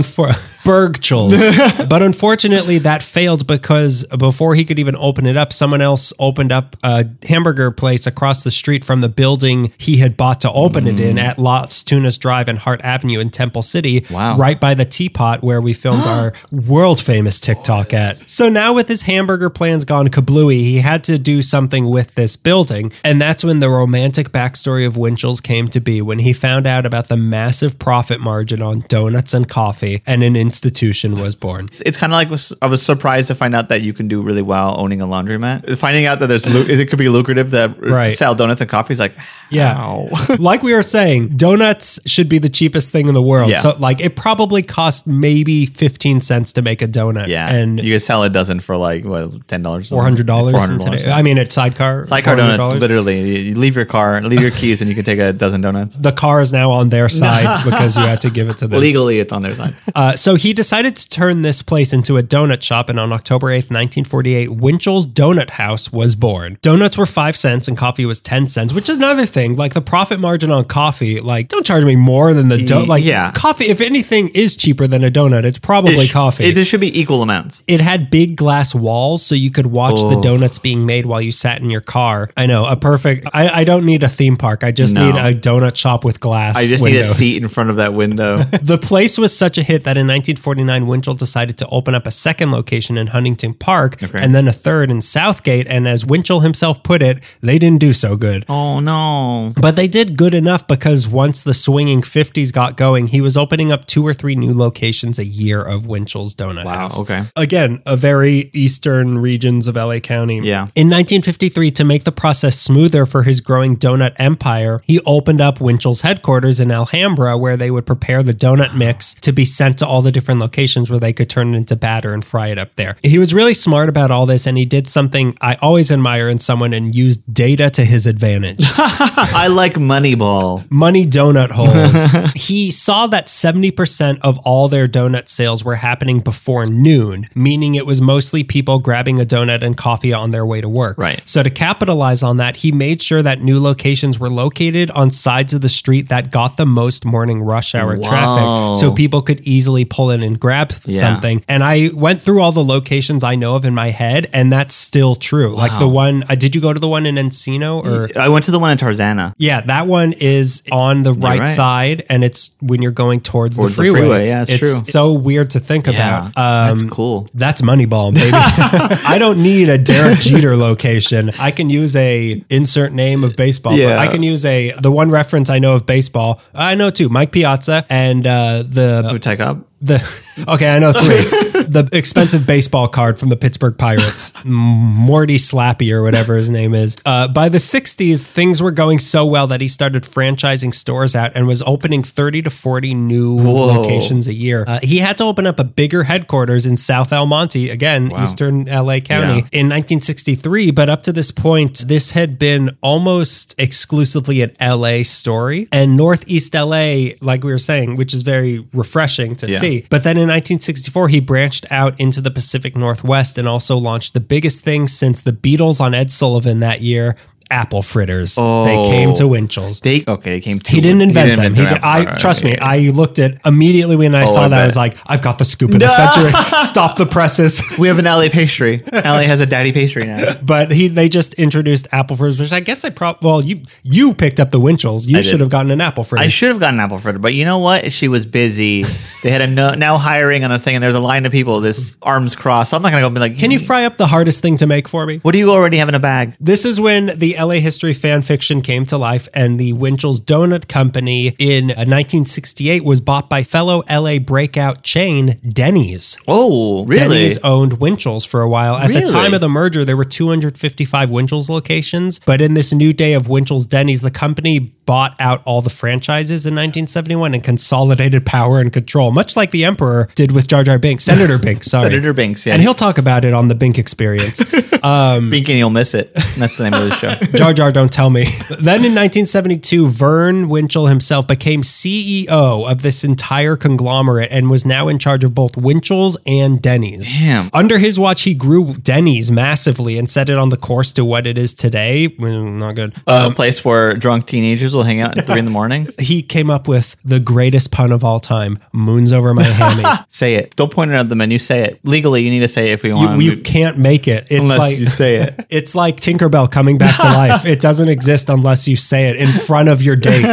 but unfortunately, that failed because before he could even open it up, someone else opened up a hamburger place across the street from the building he had bought to open it in mm. at Las Tunas Drive and Hart Avenue in Temple City. Wow. Right by the teapot where we filmed <gasps> our world famous TikTok at. So now with his hamburger plans gone kablooey, he had to do something with this building. And that's when the romantic backstory of Winchell's came to be when he found out about the massive profit margin on donuts and coffee and an institution was born. It's, it's kind of like I was surprised to find out that you can do really well owning a laundromat. Finding out that there's it could be lucrative to Right. sell donuts and coffee is like, Yeah. <laughs> like we were saying, donuts should be the cheapest thing in the world. Yeah. So like it probably cost maybe 15 cents to make a donut. yeah, And you can sell a dozen for like what ten dollars, four hundred dollars today. I mean, it's sidecar. Sidecar donuts, literally. You you leave your car, leave your keys, and you can take a dozen donuts. The car is now on their <laughs> side because you had to give it to them. Legally, it's on their side. Uh, so he decided to turn this place into a donut shop, and on October 8th, 1948, Winchell's Donut House was born. Donuts were five cents and coffee was 10 cents, which is another thing. Like the profit margin on coffee, like don't charge me more than the donut. Like yeah. coffee, if anything is cheaper than a donut, it's probably It sh- coffee. It, there should be equal amounts. It had big glass walls so you could watch the Oh. donuts being made while you sat in your car. I know, a perfect. I, I don't need a theme park. I just No. need a donut shop with glass. I just windows. need a seat in front of that window. <laughs> The place was such a hit that in 1949, Winchell decided to open up a second location in Huntington Park Okay. and then a third in Southgate. And as Winchell Himself put it, they didn't do so good. Oh no. But they did good enough because once the swinging 50s got going, he was opening up two or three new locations a year of Winchell's Donut Wow. House. Okay. Again, a very eastern regions of LA County. Yeah. In 1953, to make the process smoother for his growing donut empire, he opened up Winchell's headquarters in Alhambra, where they would prepare the donut mix to be sent to all the different locations where they could turn it into batter and fry it up there. He was really smart about all this, and he did something I always admire in someone and used data to his advantage. <laughs> I like Moneyball. money donut holes. <laughs> he saw that 70% of all their donut sales were happening before noon, meaning it was mostly people grabbing a donut and coffee on their way to work. Right. So to capitalize on that, he made sure that new locations were located on sides of the street that got the most morning rush hour Whoa. traffic so people could easily pull in and grab Yeah. something. And I went through all the locations I know of in my head and that's still true. Like the one uh, did you go to the one in Encino or I went to the one in Tarzana. yeah, that one is on the right, right. side, and it's when you're going towards, Towards the the freeway. freeway, yeah, it's true. so weird to think Yeah, about. Um, that's cool. That's Moneyball, baby. <laughs> <laughs> I don't need a Derek Jeter location. I can use a insert name of baseball. but Yeah. I can use a the one reference I know of baseball. I know too, Mike Piazza and uh, the Who take up? The <laughs> okay, I know three. the expensive baseball card from the Pittsburgh Pirates, Morty Slappy or whatever his name is. Uh, by the '60s, things were going so well that he started franchising stores out and was opening 30 to 40 new Whoa. locations a year. Uh, he had to open up a bigger headquarters in South El Monte, again, Eastern LA County, Yeah. in 1963. But up to this point, this had been almost exclusively an LA story. And Northeast LA, like we were saying, which is very refreshing to Yeah. see. But then in 1964, he branched out into the Pacific Northwest and also launched the biggest thing since the Beatles on Ed Sullivan that year. Apple fritters. They Oh. came to oh. Winchell's. They okay. They came. To He didn't invent them. He their did, I apple cider. trust me. I looked at immediately when I oh, saw I that. I was like, I've got the scoop of the century. <laughs> Stop the presses. we have an LA pastry. <laughs> LA has a daddy pastry now. But he, they just introduced apple fritters, which I guess I probably. Well, you you picked up the Winchell's. You should have gotten an apple fritter. I should have gotten an apple fritter, but you know what? She was busy. <laughs> They had a no, now hiring on a thing, and there's a line of people. This arms crossed. So I'm not gonna go and be like, Can you fry up the hardest thing to make for me? What do you already have in a bag? This is when the LA history fan fiction came to life, and the Winchell's Donut Company in uh, 1968 was bought by fellow LA breakout chain Denny's. Oh, really? Denny's owned Winchell's for a while. At the time of the merger, there were 255 Winchell's locations. But in this new day of Winchell's Denny's, the company bought out all the franchises in 1971 and consolidated power and control, much like the Emperor did with Jar Jar Binks, Senator <laughs> Binks, sorry. Senator Binks, yeah. And he'll talk about it on the Bink experience. <laughs> Um, Binky and you'll miss it. That's the name of the show. <laughs> Jar Jar, don't tell me. Then in 1972, Vern Winchell himself became CEO of this entire conglomerate and was now in charge of both Winchell's and Denny's. Damn. Under his watch, he grew Denny's massively and set it on the course to what it is today. Well, not good. a um, place where drunk teenagers will hang out at three in the morning. <laughs> He came up with the greatest pun of all time moons over my hammy. <laughs> Say it. Don't point it at the menu. Say it. Legally, you need to say it if we want. you, you can't make it. It's unless like you say it. <laughs> It's like Tinkerbell coming back to life. It doesn't exist unless you say it in front of your date.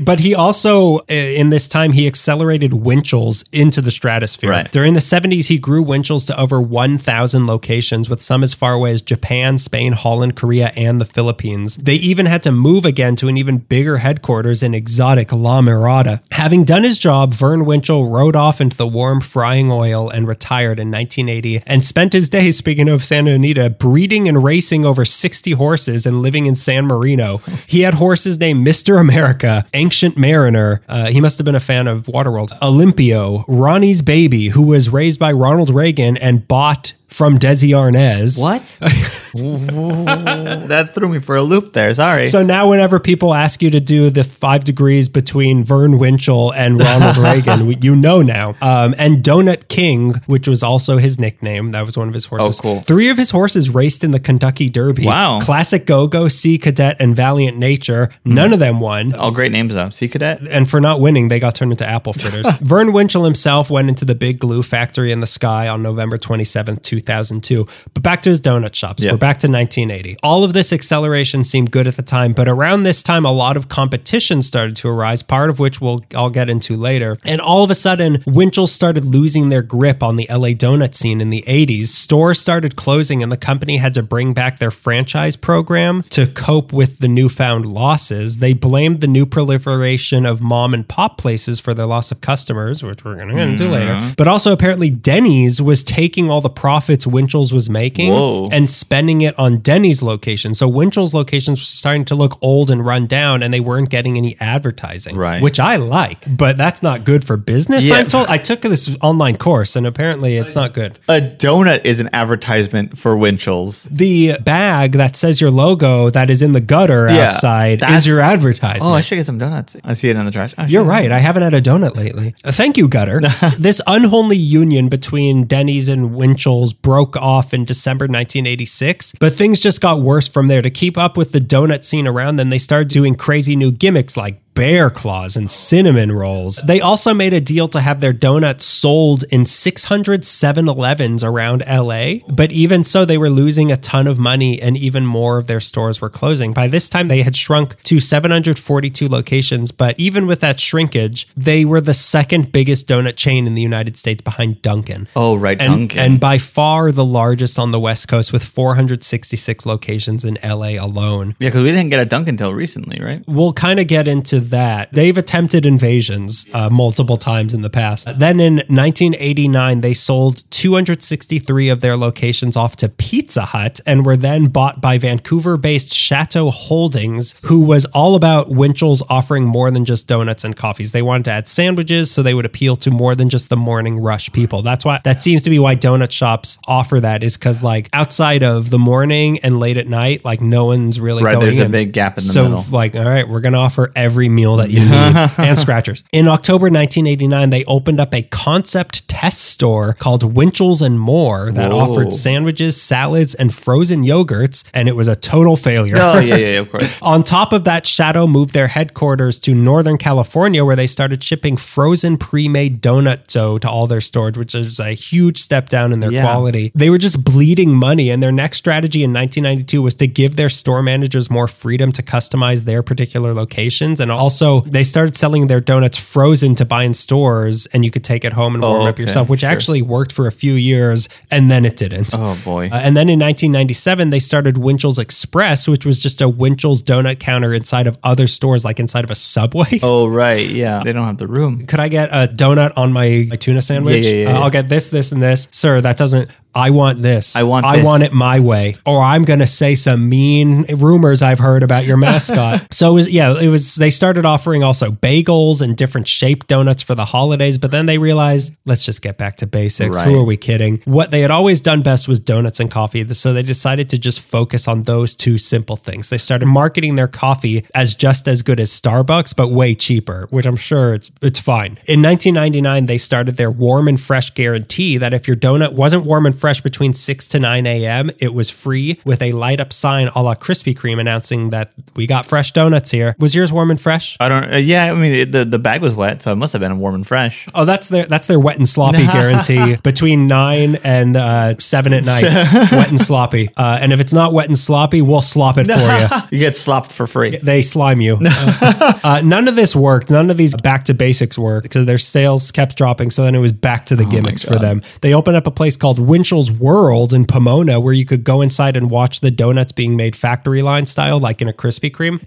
but he also, uh, in this time, he accelerated Winchell's into the stratosphere. Right. During the 70s, he grew Winchell's to over 1,000 locations, with some as far away as Japan, Spain, Holland, Korea, and the Philippines. They even had to move again to an even bigger headquarters in exotic La Mirada. Having done his job, Vern Winchell rode off into the warm frying oil and retired in 1980 and spent his days, speaking of Santa Anita, breeding and racing over 60 horses and living in San Marino. He had horses named Mr. America, Ancient Mariner. Uh, he must have been a fan of Waterworld. Olympio, Ronnie's Baby, who was raised by Ronald Reagan and bought from Desi Arnaz. What? <laughs> that threw me for a loop there. Sorry. So now, whenever people ask you to do the five degrees between Vern Winchell and Ronald <laughs> Reagan, we- you know now. Um, and Donut King, which was also his nickname, that was one of his horses. Oh, cool. Three of his horses raced in the Kentucky Derby. Wow. Classic Go Go, Sea Cadet, and Valiant Nature. None of them won. All great names though. Sea Cadet. And for not winning, they got turned into apple fritters. <laughs> Vern Winchell himself went into the big glue factory in the sky on November 27th, 2002. But back to his donut shops. Yeah. We're back to 1980. All of this acceleration seemed good at the time, but around this time, a lot of competition started to arise, part of which we'll I'll get into later. And all of a sudden, Winchell started losing their grip on the LA donut scene in the 80s. Stores started closing, and the company had to bring back their franchise program to cope with the newfound losses. They blamed the new proliferation of mom and pop places for their loss of customers, which we're going to get into later. Mm-hmm. But also, apparently, Denny's was taking all the profits Winchell's was making Whoa. and spending it on Denny's location. So Winchell's locations were starting to look old and run down, and they weren't getting any advertising, Right. Which I like, but that's not good for business. Yeah. I'm told. I took this online course, and apparently, it's not good. A donut is an advertisement for Winchell's. The bag that says your logo that is in the gutter Yeah, outside is your advertisement. Oh, I should get some donuts. I see it in the trash. You're right. I haven't had a donut lately. Thank you, Gutter. <laughs> this unholy union between Denny's and Winchell's broke off in December 1986, but things just got worse from there. To keep up with the donut scene around them, they started doing crazy new gimmicks like bear claws and cinnamon rolls. They also made a deal to have their donuts sold in 600 7-Elevens around LA, but even so they were losing a ton of money and even more of their stores were closing. By this time they had shrunk to 742 locations, but even with that shrinkage, they were the second biggest donut chain in the United States behind Dunkin'. Oh, right, And, Dunkin'. and by far the largest on the West Coast with 466 locations in LA alone. yeah, because we didn't get a Dunkin' until recently, right? We'll kind of get into that. They've attempted invasions uh, multiple times in the past. Then in 1989, they sold 263 of their locations off to Pizza Hut and were then bought by Vancouver based Shato Holdings, who was all about Winchell's offering more than just donuts and coffees. They wanted to add sandwiches so they would appeal to more than just the morning rush people. That's why that seems to be why donut shops offer that is because like outside of the morning and late at night, like no one's really Right, going there's a in. big gap in the so, middle. like, all right, we're going to offer every meal that you need <laughs> and scratchers. In October 1989, they opened up a concept test store called Winchell's and More that Whoa. offered sandwiches, salads, and frozen yogurts, and it was a total failure. Oh, yeah, yeah, of <laughs> course. On top of that, Shato moved their headquarters to Northern California, where they started shipping frozen pre-made donut dough to all their stores, which is a huge step down in their Yeah. quality. They were just bleeding money, and their next strategy in 1992 was to give their store managers more freedom to customize their particular locations, and also they started selling their donuts frozen to buy in stores, and you could take it home and warm Oh, up yourself, which sure. actually worked for a few years, and then it didn't. Oh, boy. Uh, and then in 1997, they started Winchell's Express, which was just a Winchell's donut counter inside of other stores, like inside of a Subway. <laughs> oh, right. Yeah. <laughs> They don't have the room. Could I get a donut on my, my tuna sandwich? Yeah, yeah, yeah, Uh, yeah. I'll get this, this, and this. Sir, that doesn't. I want this. I want I this. want it my way, or I'm going to say some mean rumors I've heard about your mascot. <laughs> so it was, yeah, it was. They started offering also bagels and different shaped donuts for the holidays, but then they realized let's just get back to basics. Right. Who are we kidding? What they had always done best was donuts and coffee, so they decided to just focus on those two simple things. They started marketing their coffee as just as good as Starbucks, but way cheaper, which I'm sure it's it's fine. In 1999, they started their warm and fresh guarantee that if your donut wasn't warm and fresh between 6 to 9 a.m., it was free with a light up sign a la Krispy Kreme announcing that we got fresh donuts here. Was yours warm and fresh? I don't. Uh, yeah, I mean it, the the bag was wet, so it must have been warm and fresh. Oh, that's their that's their wet and sloppy <laughs> guarantee between nine and uh, seven at night. <laughs> wet and sloppy, uh, and if it's not wet and sloppy, we'll slop it for you. <laughs> You get slopped for free. They slime you. Uh, none of this worked. None of these back to basics worked because their sales kept dropping. So then it was back to the gimmicks for them. They opened up a place called Essentials World in Pomona, where you could go inside and watch the donuts being made factory line style, like in a Krispy Kreme.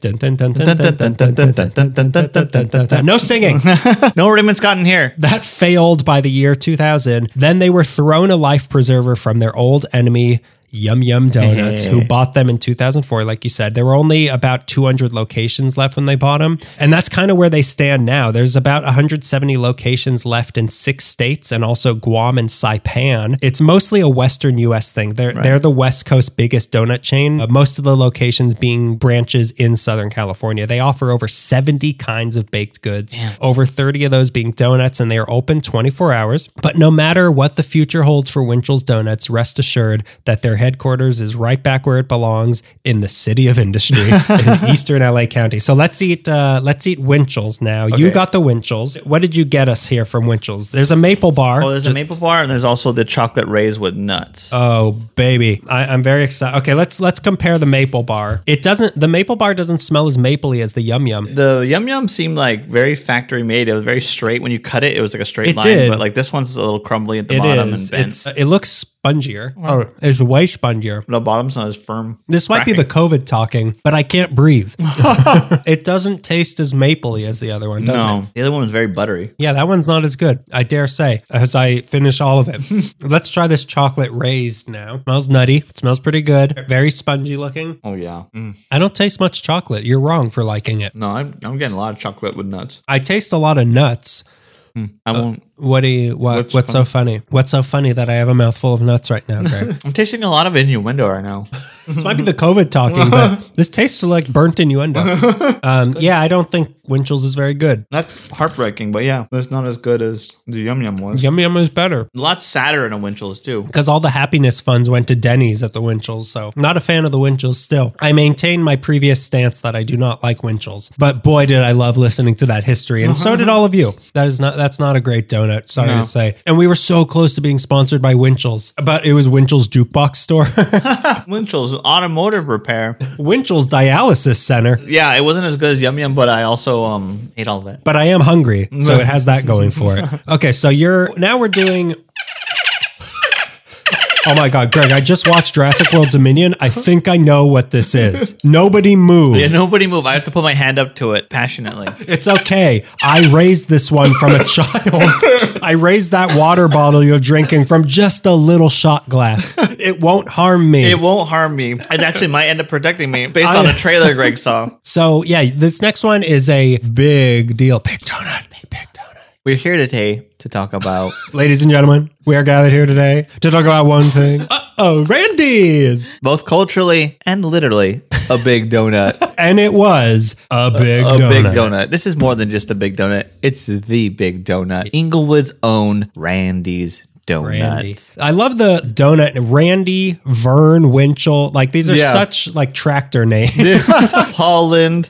No singing. no rudiments gotten here. That failed by the year 2000. Then they were thrown a life preserver from their old enemy Yum Yum Donuts, who <laughs> bought them in 2004. Like you said, there were only about 200 locations left when they bought them. And that's kind of where they stand now. There's about 170 locations left in six states and also Guam and Saipan. It's mostly a Western US thing. They're, they're the West Coast biggest donut chain, most of the locations being branches in Southern California. They offer over 70 kinds of baked goods, over 30 of those being donuts, and they are open 24 hours. But no matter what the future holds for Winchell's Donuts, rest assured that their headquarters is right back where it belongs in the city of industry <laughs> in eastern LA County. So let's eat uh, let's eat Winchell's now. You got the Winchell's. What did you get us here from Winchell's? There's a maple bar. Oh, there's a maple bar, and there's also the chocolate rays with nuts. Oh baby, I, I'm very excited. Okay, let's let's compare the maple bar. It doesn't. The maple bar doesn't smell as mapley as the yum yum. the yum yum seemed like very factory made. It was very straight when you cut it. It was like a straight It line, did. but like this one's a little crumbly at the It bottom is. and bent. It's. It looks spongier. Oh, it's way spongier. the bottom's not as firm. This might be the COVID talking, but I can't breathe. <laughs> it doesn't taste as mapley as the other one, does it? no. The other one was very buttery. Yeah, that one's not as good. I dare say, as I finish all of it. <laughs> Let's try this chocolate raised now. Smells nutty. It smells pretty good. Very spongy looking. Oh yeah. Mm. I don't taste much chocolate. You're wrong for liking it. No, I'm, I'm getting a lot of chocolate with nuts. I taste a lot of nuts. I won't. What do you what What's what's, so funny? What's so funny that I have a mouthful of nuts right now, Greg? <laughs> I'm tasting a lot of innuendo right now. this might be the COVID talking, but <laughs> this tastes like burnt innuendo. <laughs> Um, yeah, I don't think Winchell's is very good. That's heartbreaking, but yeah, it's not as good as the yum yum was. Yum Yum is better. A lot sadder in a Winchell's too. because all the happiness funds went to Denny's at the Winchell's. So, not a fan of the Winchell's still. I maintain my previous stance that I do not like Winchell's, but boy, did I love listening to that history, and so did all of you. That is not that's not a great donut. Sorry No. to say. And we were so close to being sponsored by Winchell's, but it was Winchell's jukebox store, <laughs> <laughs> Winchell's automotive repair. Winchell's dialysis center. Yeah, it wasn't as good as yum yum, but I also um ate all of it. But I am hungry, so it has that going for it. <laughs> Okay, so you're now we're doing. Oh my God, Greg! I just watched Jurassic World Dominion. I think I know what this is. Nobody move. Yeah, nobody move. I have to put my hand up to it passionately. It's okay. I raised this one from a <laughs> child. I raised that water bottle you're drinking from just a little shot glass. It won't harm me. It won't harm me. It actually might end up protecting me based I- on the trailer Greg saw. <laughs> so yeah, this next one is a big deal. Big donut. Big big donut. We're here today to talk about <laughs> Ladies and gentlemen, we are gathered here today to talk about one thing. Uh oh, Randy's. both culturally and literally a big donut. <laughs> And it was a big A donut. big donut. This is more than just a big donut. It's the big donut. Inglewood's own Randy's Donuts. Randy. I love the donut. Randy, Vern, Winchell. Like these are Yeah. such like tractor names. <laughs> Holland.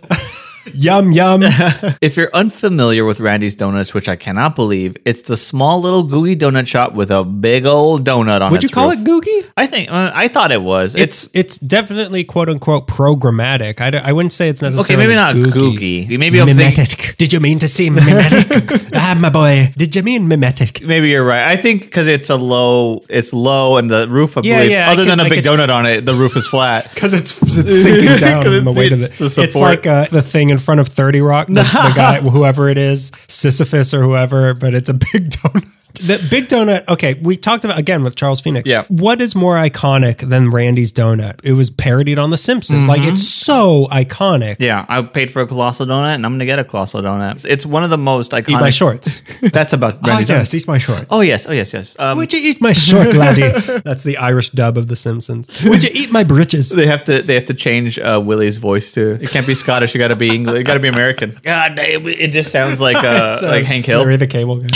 <laughs> yum yum. <laughs> If you're unfamiliar with Randy's Donuts, which I cannot believe, it's the small little gooey donut shop with a big old donut on it. Would you call roof. it googie? I think uh, I thought it was. It's, It's it's definitely quote unquote programmatic. I, I wouldn't say it's necessarily. okay, maybe not googie. googie. Maybe I'm thinking, Mimetic. Did you mean to say mimetic? <laughs> ah, my boy. Did you mean mimetic? maybe you're right. I think because it's a low, it's low, and the roof. I Yeah, believe, yeah, Other can- than a big donut on it, the roof is flat. Because it's it's sinking down on the weight of it's it. the It's like uh, the thing in front of Thirty Rock, the, the guy, <laughs> whoever it is, Sisyphus or whoever, but it's a big <laughs> donut. The big donut. Okay, we talked about again with Charles Phoenix. Yeah. What is more iconic than Randy's donut? It was parodied on The Simpsons. Like it's so iconic. Yeah, I paid for a colossal donut, and I'm gonna get a colossal donut. It's, it's one of the most iconic. Eat my shorts. <laughs> That's about oh Randy's Donuts. yes, eat my shorts. Oh yes, oh yes, yes. Um, Would you eat my short, <laughs> laddie? That's the Irish dub of The Simpsons. Would you eat my britches? they have to they have to change uh, Willie's voice to. It can't be Scottish. You got to be English. You got to be American. God, it, it just sounds like <laughs> uh, So, like Hank Hill. Larry the Cable Guy.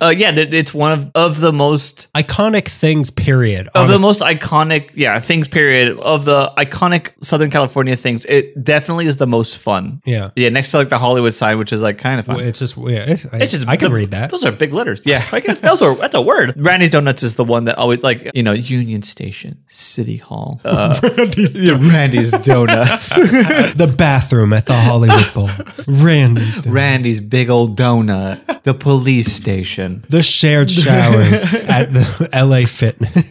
Uh, yeah, th- it's one of of the most Iconic things. Period. of the most iconic yeah things. Period of the iconic Southern California things. It definitely is the most fun. Yeah. yeah. Next to like the Hollywood sign, which is like kind of fun. It's just yeah. It's, It's just I can the- read that. Those are big letters. Yeah, I can, those are that's a word. <laughs> Randy's Donuts is the one that always like you know Union Station, City Hall, uh, <laughs> yeah, Randy's Donuts, <laughs> the bathroom at the Hollywood Bowl. Randy's. doing- Randy's big old donut, the police station. The shared <laughs> showers at the <laughs> LA Fitness.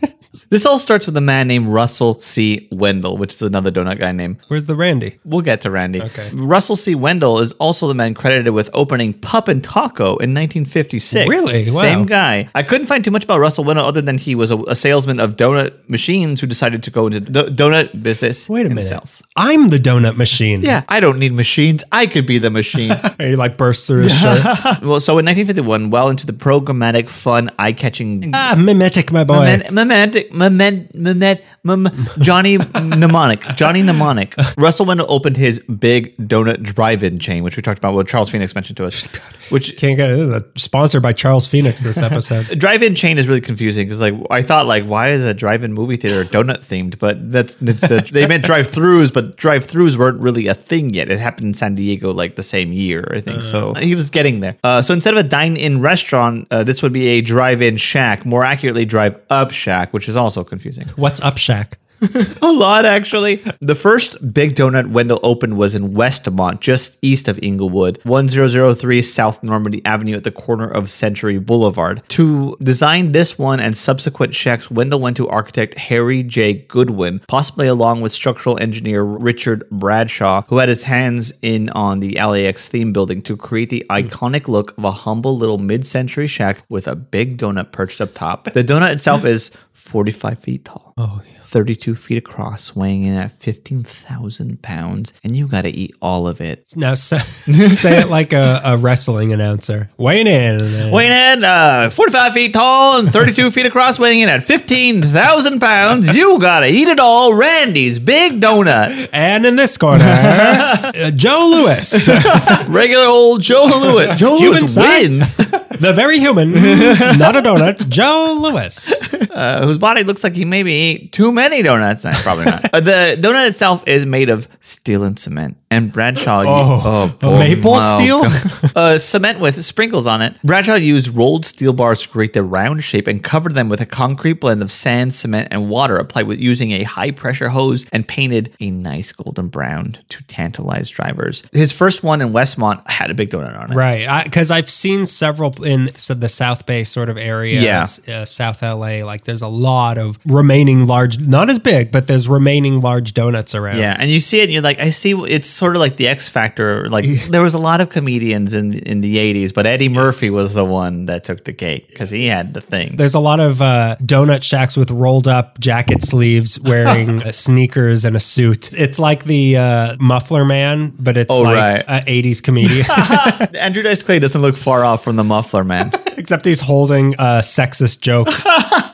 This all starts with a man named Russell C. Wendell, which is another donut guy name. Where's the Randy? We'll get to Randy. Okay. Russell C. Wendell is also the man credited with opening Pup 'N' Taco in 1956. Really? Wow. Same guy. I couldn't find too much about Russell Wendell other than he was a, a salesman of donut machines who decided to go into the donut business Wait a minute. I'm the donut machine. Yeah, I don't need machines. I could be the machine. <laughs> And he like bursts through his shirt. well, so in 1951, well into the programmatic, fun, eye-catching ah, mimetic, my boy. Momentic. Vic, Mehmed, Mehmed, Johnny Mnemonic, Johnny Mnemonic. <laughs> Russell Wendell opened his big donut drive-in chain, which we talked about. What Charles Phoenix mentioned to us, which Can't get it. This is a sponsored by Charles Phoenix this <laughs> episode. drive-in chain is really confusing because like I thought like why is a drive-in movie theater donut themed? But that's it's a, <laughs> they meant drive-throughs, but drive-throughs weren't really a thing yet. It happened in San Diego like the same year, I think. so he was getting there. Uh, so instead of a dine-in restaurant, uh, this would be a drive-in shack, more accurately, drive-up shack, which is also confusing. What's up, Shaq? <laughs> A lot, actually. The first Big Donut Wendell opened was in Westmont, just east of Inglewood, 1003 South Normandie Avenue at the corner of Century Boulevard. To design this one and subsequent shacks, Wendell went to architect Harry J. Goodwin, possibly along with structural engineer Richard Bradshaw, who had his hands in on the LAX theme building to create the hmm. iconic look of a humble little mid century shack with a big donut perched up top. The donut itself is 45 feet tall. Oh, yeah. 32 feet across, weighing in at 15,000 pounds, and you got to eat all of it. Now say, <laughs> say it like a, a wrestling announcer. Weighing in. Weighing in uh, 45 feet tall and 32 feet across, weighing in at 15,000 pounds, you got to eat it all. Randy's Big Donut. And in this corner, <laughs> uh, Joe Louis, <laughs> Regular old Joe Louis. Joe Human Louis wins. the very human, not a donut, Joe Louis. uh, whose body looks like he maybe ate too many donuts. No, probably not. <laughs> Uh, the donut itself is made of steel and cement. And Bradshaw, Oh, boy, maple steel? <laughs> <laughs> uh, cement with sprinkles on it. Bradshaw used rolled steel bars to create the round shape and covered them with a concrete blend of sand, cement, and water applied with using a high pressure hose and painted a nice golden brown to tantalize drivers. His first one in Westmont had a big donut on it. Right, because I've seen several in the South Bay sort of area, Yeah. uh, South LA. Like, there's a lot of remaining large, not as big, but there's remaining large donuts around. Yeah, and you see it, and you're like, I see. It's sort of like the X Factor. Like there was a lot of comedians in in the '80s, but Eddie Murphy was the one that took the cake because he had the thing. There's a lot of uh, donut shacks with rolled up jacket sleeves, <laughs> wearing uh, sneakers and a suit. It's like the uh, Muffler Man, but it's Oh, like right. an '80s comedian. <laughs> Andrew Dice Clay doesn't look far off from the Muffler Man. <laughs> Except he's holding a sexist joke.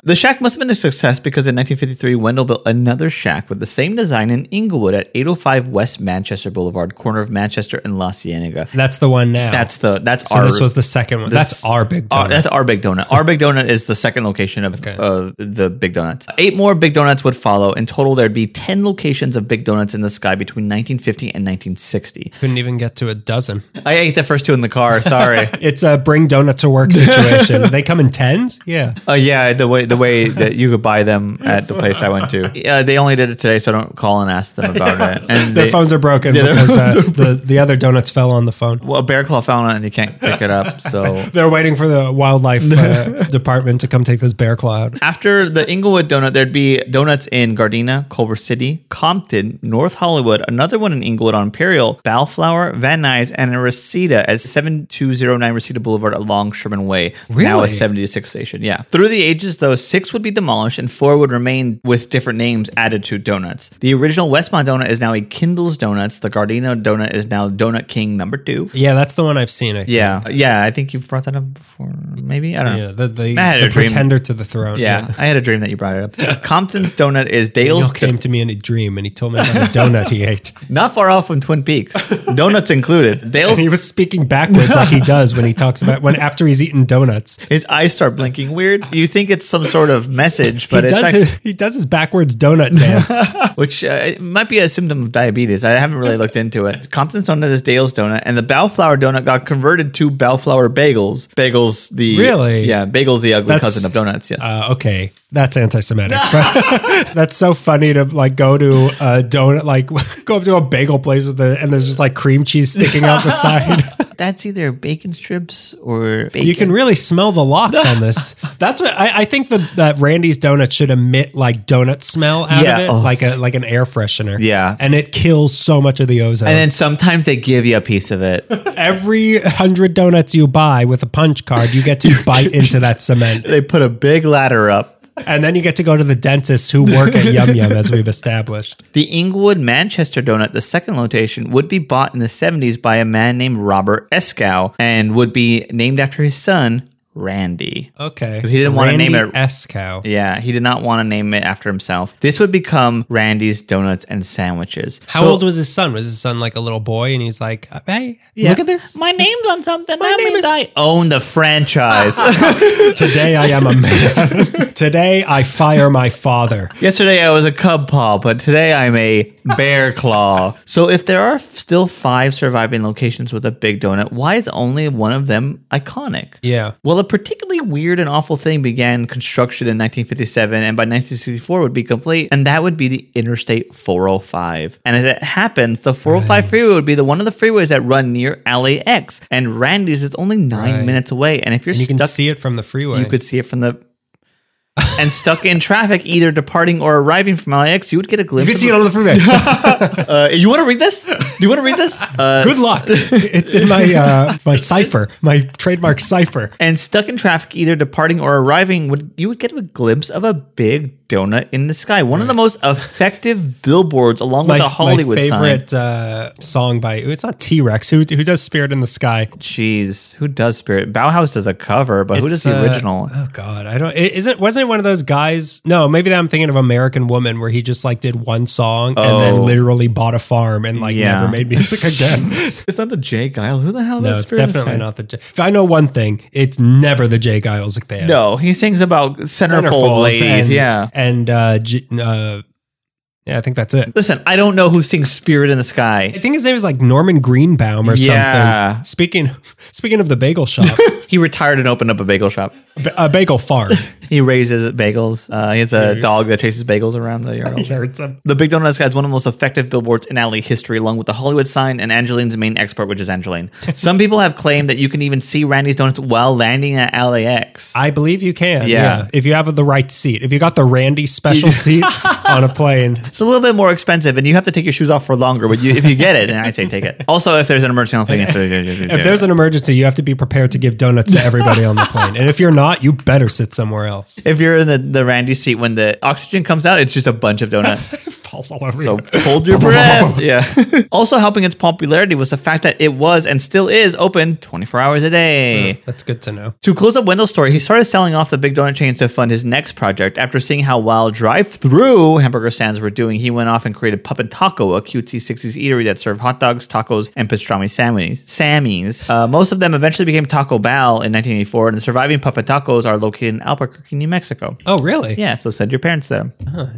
The shack must have been a success because in 1953, Wendell built another shack with the same design in Inglewood at 805 West Manchester Boulevard, corner of Manchester and La Cienega. That's the one now. That's the that's so our. this was the second one. That's our big Our- donut. that's our big donut. Our big donut is the second location of uh, the big donuts. Eight more big donuts would follow. In total, there'd be ten locations of big donuts in the sky between 1950 and 1960. Couldn't even get to a dozen. I ate the first two in the car. Sorry. <laughs> It's a bring donut to work situation. they come in tens. Yeah. Oh yeah, the way the way that you could buy them at the place I went to. Yeah, <laughs> uh, they only did it today, so don't call and ask them about it. And Their they- phones are broken Yeah, their because <laughs> uh, the, the other donuts fell on the phone. well, a bear claw fell on it and you can't pick it up. So <laughs> They're waiting for the wildlife uh, <laughs> department to come take this bear claw out. After the Inglewood donut, there'd be donuts in Gardena, Culver City, Compton, North Hollywood, another one in Inglewood on Imperial, Bellflower, Van Nuys, and a Reseda at 7209 Reseda Boulevard along Sherman Way. Really? Now a Really? 76 station. Yeah. Through the ages, though, six would be demolished and four would remain with different names added to donuts. The original Westmont donut is now a Kindle's Donuts. The Gardena donut is now Donut King number two. Yeah, that's the one I've seen. I think. Yeah. Yeah. I think you've brought that up before. Maybe. I don't know. Yeah, the, the, I had the a dream. pretender to the throne. Yeah, I had a dream that you brought it up. <laughs> Compton's donut is Daniel Dale's. came to me in a dream and he told me about a donut he ate. <laughs> not far off from Twin Peaks. Donuts included. <laughs> Dale's. And he was speaking backwards like he does when he talks about when after he's eaten donuts. His eyes start blinking weird. You think it's some sort of message, but he it's does actually, his, he does his backwards donut dance. which uh, it might be a symptom of diabetes. I haven't really looked into it. Compton's donut is Dale's donut, and the Bellflower donut got converted to Bellflower bagels. Bagels, the Really? yeah, bagels, the ugly That's- cousin of donuts. Yes. Uh, okay, that's anti-Semitic. <laughs> But that's so funny to like go to a donut, like <laughs> go up to a bagel place with the and there's just like cream cheese sticking out the side. <laughs> That's either bacon strips or bacon. You can really smell the lox on this. That's what I, I think. The that Randy's donut should emit like donut smell out Yeah, of it, oh. like a like an air freshener. Yeah. and it kills so much of the ozone. and then sometimes they give you a piece of it. Every hundred donuts you buy with a punch card, you get to bite into that cement, they put a big ladder up. And then you get to go to the dentists who work at Yum Yum, as we've established. <laughs> The Inglewood Manchester donut, the second location, would be bought in the 70s by a man named Robert Escow and would be named after his son, Randy. Okay. 'Cause he didn't wanna name it- S cow. Yeah, he did not want to name it after himself. This would become Randy's Donuts and Sandwiches. How So- old was his son? Was his son like a little boy? And he's like, "Hey, Yeah. look at this! My name's on something. My that means I own the franchise. <laughs> Today I am a man. Today I fire my father." Yesterday I was a cub paw, but today I'm a bear claw. So if there are f- still five surviving locations with a big donut, why is only one of them iconic? Yeah. Well, a particularly weird and awful thing began construction in 1957 and by 1964 would be complete, and that would be the Interstate 405. And as it happens, the 405 freeway would be the one of the freeways that run near LAX, and Randy's is only nine Right. minutes away. And if you're And you can stuck, see it from the freeway. you could see it from the. And stuck in traffic, either departing or arriving from LAX, you would get a glimpse. You glimpse. can see it of on the freeway. <laughs> uh, you want to read this? Do you want to read this? Uh, <laughs> Good luck. It's in my uh, my cipher, my trademark cipher. and stuck in traffic either departing or arriving would you would get a glimpse of a big donut in the sky one of the most effective billboards along My, with a hollywood my sign favorite uh, song by it's not T Rex. Who who does Spirit in the Sky? jeez who does spirit bauhaus does a cover but who does It's, the uh, original Oh God, I don't. Is it wasn't it one of those guys? No, maybe I'm thinking of American Woman, where he just like did one song and then Oh. literally bought a farm and like Yeah. never made music <laughs> again. it's not the J. Geils who the hell no, does it's Spirit in the definitely not the. J- If I know one thing, it's never the J. Geils band. no he sings about centerfold Centerfolds ladies and, yeah and uh, J- uh, yeah, I think that's it. listen i don't know who sings spirit in the sky I think his name is like Norman Greenbaum or Yeah. something. Speaking <laughs> speaking of the bagel shop, <laughs> he retired and opened up a bagel shop a bagel farm. <laughs> he raises bagels uh, he has a dog that chases bagels around the yard <laughs> There, it's a- The Big Donut Sky is one of the most effective billboards in LA history, along with the Hollywood sign and Angeline's main export, which is Angeline. <laughs> Some people have claimed that you can even see Randy's Donuts while landing at LAX. I believe you can. Yeah. Yeah. If you have the right seat. If you got the Randy special seat on a plane. It's a little bit more expensive, and you have to take your shoes off for longer. But you, if you get it, then I say take it. Also, if there's an emergency on the plane, If there's an emergency, you have to be prepared to give donuts to everybody on the plane. And if you're not, you better sit somewhere else. if you're in the, the Randy seat when the oxygen comes out, it's just a bunch of donuts. <laughs> Falls all over So you. hold your breath. <laughs> Yeah. also helping its popularity was the fact that it was and still is open 24 hours a day. That's good to know. To close up Wendell's story, he started selling off the big donut chain to fund his next project. After seeing how well drive-through hamburger stands were doing, he went off and created Pup 'N' Taco, a cutesy 60s eatery that served hot dogs, tacos, and pastrami Sammys. Sammys. Uh, most of them eventually became Taco Bell in 1984, and the surviving Pup 'N' Tacos are located in Albuquerque, New Mexico. Oh, really? Yeah, so send your parents there.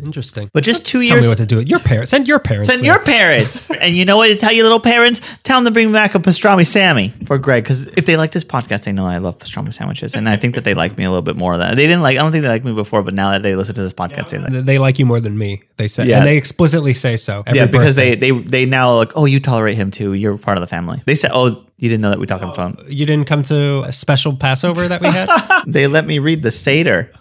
Interesting. But just two years. Tell me what to do. Your parents. Send your parents. Send there. your parents. <laughs> and you know what to tell your little parents? Tell them to bring back a pastrami Sammy for Greg. Because if they like this podcast, they know I love pastrami sandwiches. And I think that they like me a little bit more than they didn't like. I don't think they liked me before, but now that they listen to this podcast, they like. They like you more than me. They say, Yeah. and they explicitly say so. Yeah, because birthday. they, they they now like, oh, you tolerate him too. You're part of the family. They said, oh, you didn't know that we talk on the uh, phone. you didn't come to a special Passover that we had. <laughs> They let me read the Seder.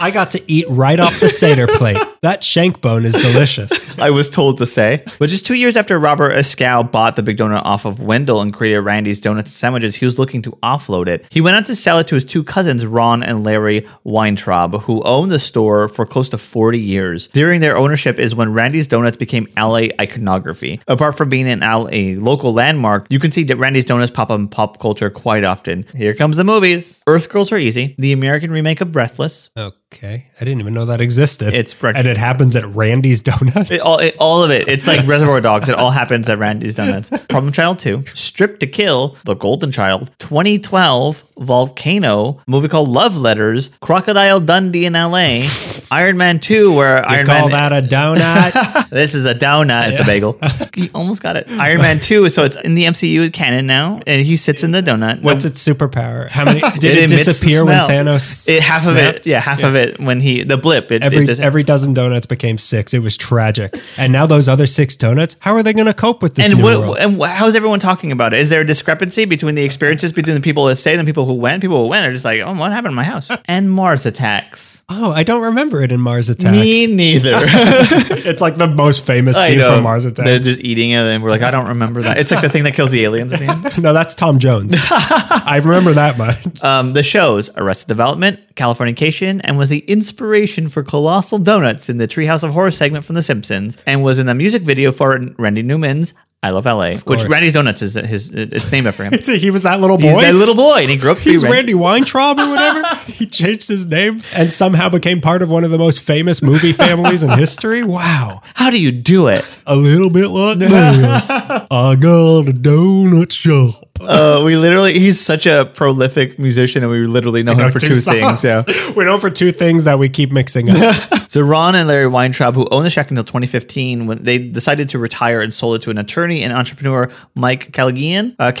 I got to eat right off the Seder plate. That shank bone is delicious. I was told to say. But just two years after Robert Escal bought the Big Donut off of Wendell and created Randy's Donuts and Sandwiches, he was looking to offload it. He went out to sell it to his two cousins, Ron and Larry Weintraub, who owned the store for close to 40 years. During their ownership is when Randy's Donuts became LA iconography. Apart from being an LA local landmark, you can see that Randy's Donuts pop up in pop culture quite often. Here comes the movies. Earth Girls Are Easy, the American remake of Breathless, Okay, I didn't even know that existed. It's breakfast. and it happens at Randy's Donuts. It, all, it, all of it. It's like <laughs> Reservoir Dogs. It all happens at Randy's Donuts. Problem Child 2, Stripped to Kill, The Golden Child, 2012, Volcano, movie called Love Letters, Crocodile Dundee in LA, <laughs> Iron Man 2, where you Iron call Man. that a donut? <laughs> this is a donut. It's a bagel. <laughs> he almost got it. Iron Man 2, so it's in the MCU canon now, and he sits in the donut. What's its superpower? How many did It it, disappear when. Thanos? It, half of it, yeah, half of it when he the blip. It, Every it every dozen donuts became six. It was tragic. And now those other six donuts, how are they going to cope with this and new what world? and how's everyone talking about it? Is there a discrepancy between the experiences between the people that stayed and people who went? People who went are just like, oh, what happened to my house? And Mars attacks. Oh, I don't remember it in Mars Attacks. Me neither. <laughs> <laughs> it's like the most famous I scene know. from Mars Attacks. They're just eating it, and we're like, I don't remember that. It's like the thing that kills the aliens at the end. <laughs> no, that's Tom Jones. I remember that much. Um, the shows Arrested Development, Californication, and was the inspiration for Colossal Donuts in the Treehouse of Horror segment from The Simpsons, and was in the music video for Randy Newman's I love LA, which. Randy's Donuts is his. It's named after him. <laughs> He was that little He's boy. that little boy, and he grew up to He's. Randy Weintraub or whatever. <laughs> he changed his name and somehow became part of one of the most famous movie families in history. Wow. How do you do it? A little bit like <laughs> this. I got a donut shop. Uh, we literally, he's such a prolific musician, and we literally know him for two, things. Yeah. <laughs> we know for two things that we keep mixing up. <laughs> So Ron and Larry Weintraub, who owned the shack until 2015, when they decided to retire and sold it to an attorney and entrepreneur, Mike Callaghan. Uh,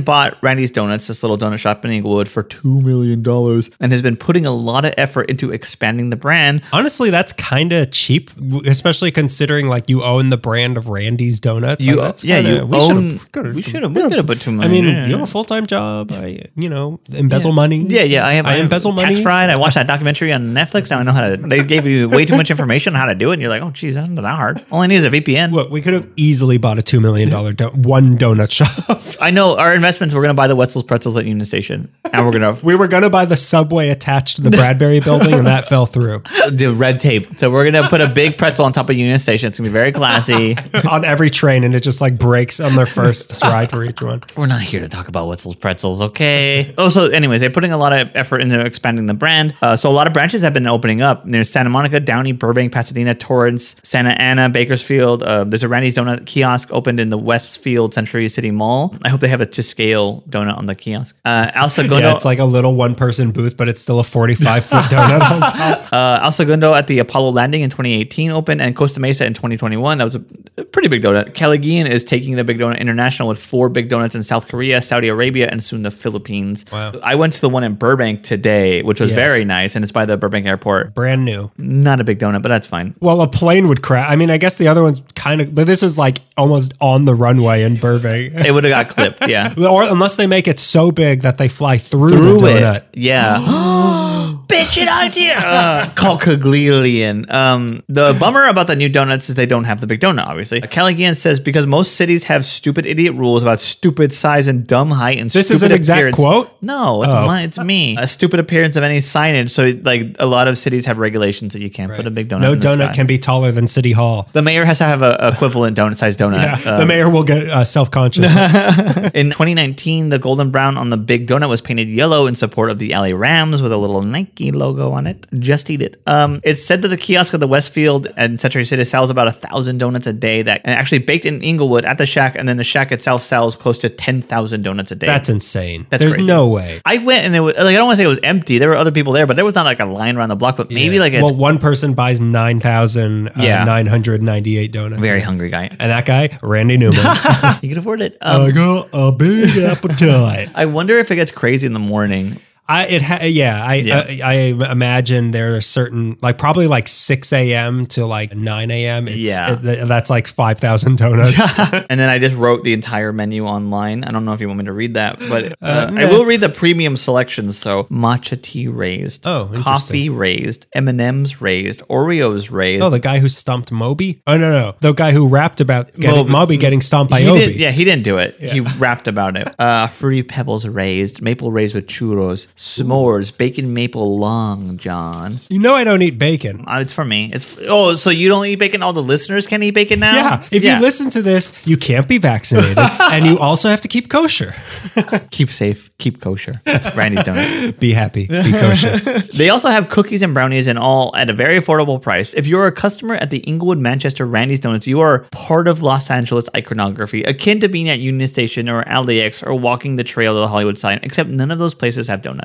bought Randy's Donuts, this little donut shop in Inglewood, for two million dollars, and has been putting a lot of effort into expanding the brand. Honestly, that's kind of cheap, especially considering like you own the brand of Randy's Donuts. You, Like, yeah, kinda- you we own. should've- we should have. We could have put two I million. Mean, yeah. you have a full time job. I, you know, embezzle money. Yeah, yeah. I have. I embezzle tax money. fried. I watched that documentary on Netflix. Now I know how to. They gave you way too much information on how to do it, and you're like, oh, geez, that's not that hard. All I need is a VPN. What we could have easily bought a two million dollar do- one donut shop. <laughs> I know our investments. We're gonna buy the Wetzel's pretzels at Union Station, and we're gonna we were gonna buy the subway attached to the Bradbury building, and that <laughs> fell through. the red tape. So we're gonna put a big pretzel on top of Union Station. It's gonna be very classy. <laughs> on every train, and it just like breaks on their first ride for each one. we're not here to talk about Wetzel's pretzels, okay? <laughs> Oh, so anyways, they're putting a lot of effort into expanding the brand. Uh, so a lot of branches have been opening up. There's Santa Monica, Downey, Burbank, Pasadena, Torrance, Santa Ana, Bakersfield. Uh, there's a Randy's Donut kiosk opened in the Westfield Century City Mall. I hope they have a to scale donut on the kiosk. Uh, El Segundo, Yeah, it's like a little one person booth, but it's still a forty five foot <laughs> donut on top. uh, El Segundo at the Apollo Landing in 2018 opened, and Costa Mesa in 2021. That was a, pretty big donut. Kelly Callaghan is taking the Big Donut International with four big donuts in South Korea, Saudi Arabia, and soon the Philippines. Wow. I went to the one in Burbank today, which was Yes. very nice, and it's by the Burbank airport. Brand new. Not a big donut, but that's fine. Well, a plane would crash. I mean, I guess the other one's kind of, but this is like almost on the runway in Burbank. It would have got clipped, yeah. <laughs> Or unless they make it so big that they fly through, Through the it, donut. yeah. <gasps> <gasps> <gasps> Bitchin' idea. <laughs> Uh, call Caglialian. Um, the bummer about the new donuts is they don't have the big donut. Obviously, Callaghan says because most cities have stupid idiot rules about stupid size and dumb height and stupid. This is stupid an exact appearance. quote? No, it's Oh. my, it's me. A stupid appearance of any signage. So like a lot of cities have regulations that you can't put a big donut. No in the donut sky. can be taller than City Hall. The mayor has to have a equivalent donut sized donut. the mayor will get uh, self conscious. <laughs> In 2019, the golden brown on the big donut was painted yellow in support of the LA Rams with a little Nike logo on it. Just eat it. Um, it's said that the kiosk of the Westfield and Century City sells about a thousand donuts a day. That and actually baked in Inglewood at the shack, and then the shack itself sells close to ten thousand donuts a day. That's insane. That's There's crazy. no way. I went and it was like I don't want to say it was empty. There were other people there, but there was not like a line around the block. But maybe like it's well, one person buys nine thousand Yeah. nine hundred ninety eight donuts. very hungry guy. And that guy, Randy Newman. <laughs> <laughs> You can afford it. Um, I got a big <laughs> appetite. I wonder if it gets crazy in the morning. I it ha- yeah I, Yeah. I I imagine there are certain like probably like six a.m. to like nine a.m. It's, Yeah. it- that's like five thousand donuts. <laughs> and then I just wrote the entire menu online. I don't know if you want me to read that, but uh, Uh, I will read the premium selections. So matcha tea raised, Oh, coffee raised, M and M's raised, Oreos raised. oh, the guy who stumped Moby. Oh no no, the guy who rapped about getting Moby. Moby, getting stomped by he Obi. didn't, yeah, he didn't do it. He rapped about it. Uh, fruity pebbles raised, maple raised with churros, s'mores, bacon maple long john. You know I don't eat bacon. Uh, it's for me. It's oh, so you don't eat bacon? All the listeners can eat bacon now. Yeah, if you listen to this, you can't be vaccinated, <laughs> and you also have to keep kosher. <laughs> keep safe, keep kosher. Randy's donut. <laughs> Be happy, be kosher. They also have cookies and brownies and all at a very affordable price. If you're a customer at the Inglewood, Manchester Randy's Donuts, you are part of Los Angeles iconography, akin to being at Union Station or LAX or walking the trail to the Hollywood sign, except none of those places have donuts.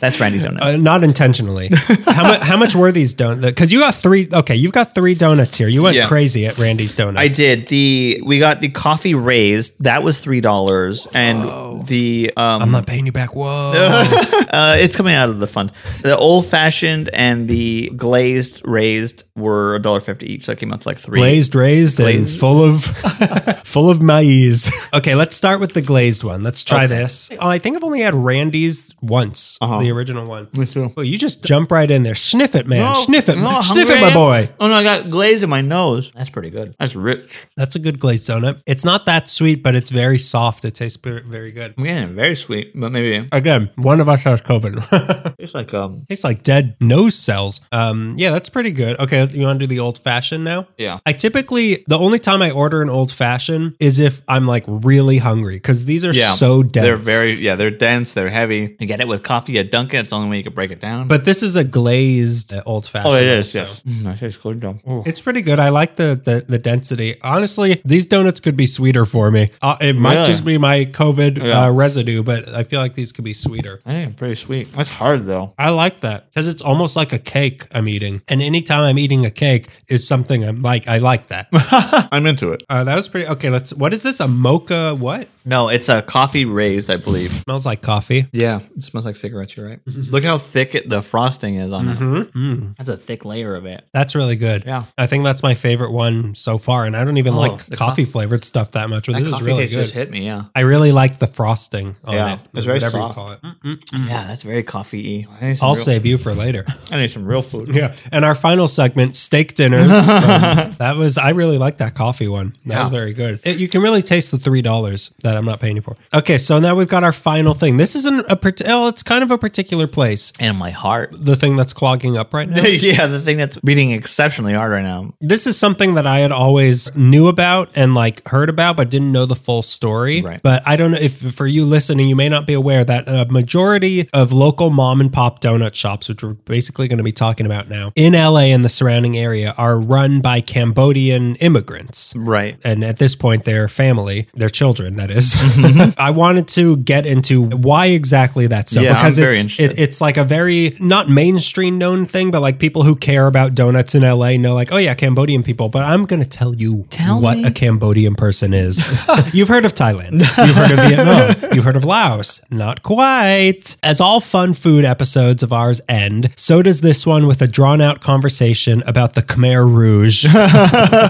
That's Randy's Donuts. Uh, not intentionally. how much? How much were these donuts? Because you got three. Okay, you've got three donuts here. You went Yeah. crazy at Randy's Donuts. I did the we got the coffee raised that was three dollars and the um I'm not paying you back. Whoa. <laughs> uh, it's coming out of the fund. The old fashioned and the glazed raised were a dollar fifty each, so it came out to like three. glazed, raised, and Glazed. full of <laughs> full of maize. Okay, let's start with the glazed one. Let's try Okay. this. Oh, I think I've only had Randy's once. Once, Uh-huh. the original one. Me too. Well, you just jump right in there. Sniff it, man. No, Sniff it. no, Sniff it, my boy. Oh no, I got glaze in my nose. That's pretty good. That's rich. That's a good glazed donut. It's not that sweet, but it's very soft. It tastes very, very good. I'm getting it very sweet, but maybe Again, one of us has COVID. <laughs> it's like um tastes like dead nose cells. Um, yeah, that's pretty good. Okay, you want to do the old fashioned now? yeah. I typically the only time I order an old fashioned is if I'm like really hungry because these are Yeah, so dense. They're very yeah, they're dense, they're heavy. You get it with coffee at Dunkin', it's the only way you could break it down. But this is a glazed uh, old fashioned. oh, it is, yes. Mm, that tastes good though. Ooh. It's pretty good. I like the, the the density. Honestly, these donuts could be sweeter for me. Uh, it might Really? just be my COVID Yeah. uh, residue, but I feel like these could be sweeter. I think pretty sweet. That's hard though. I like that because it's almost like a cake I'm eating, and anytime I'm eating a cake is something I'm like. I like that. <laughs> I'm into it. Uh, that was pretty okay. Let's. What is this? A mocha? What No, it's a coffee raised, I believe. smells like coffee? Yeah, it smells like cigarettes. You're right. Look how thick it, the frosting is on it. Mm-hmm. That's a thick layer of it. That's really good. Yeah. I think that's my favorite one so far, and I don't even Oh, like the coffee flavored stuff that much, but That this is coffee really taste good. just hit me. Yeah. I really like the frosting on Yeah, it. it's very whatever soft. you call it. Yeah, that's very coffee y. I'll save you for later. <laughs> I need some real food. Yeah. And our final segment, steak dinners. Um, <laughs> that was, I really like that coffee one. That Yeah. was very good. It- you can really taste the $3 that I'm not paying you for. Okay. So now we've got our final thing. This isn't a, well, it's kind of a particular place. And my heart. The thing that's clogging up right now. <laughs> yeah, the thing that's beating exceptionally hard right now. this is something that I had always knew about and like heard about, but didn't know the full story. Right. But I don't know if for you listening, you may not be aware that a majority of local mom and pop donut shops, which we're basically going to be talking about now in LA and the surrounding area, are run by Cambodian immigrants. Right. And at this point, their family, their children, that is. Mm-hmm. <laughs> I wanted to get into why exactly that's so Yeah, because I'm it's interested. it, it's like a very not mainstream known thing, but like people who care about donuts in LA know, like, oh yeah, Cambodian people. But I'm gonna tell you Tell what me. a Cambodian person is. <laughs> You've heard of Thailand. You've heard of <laughs> Vietnam. You've heard of Laos. Not quite. As all fun food episodes of ours end, so does this one with a drawn out conversation about the Khmer Rouge.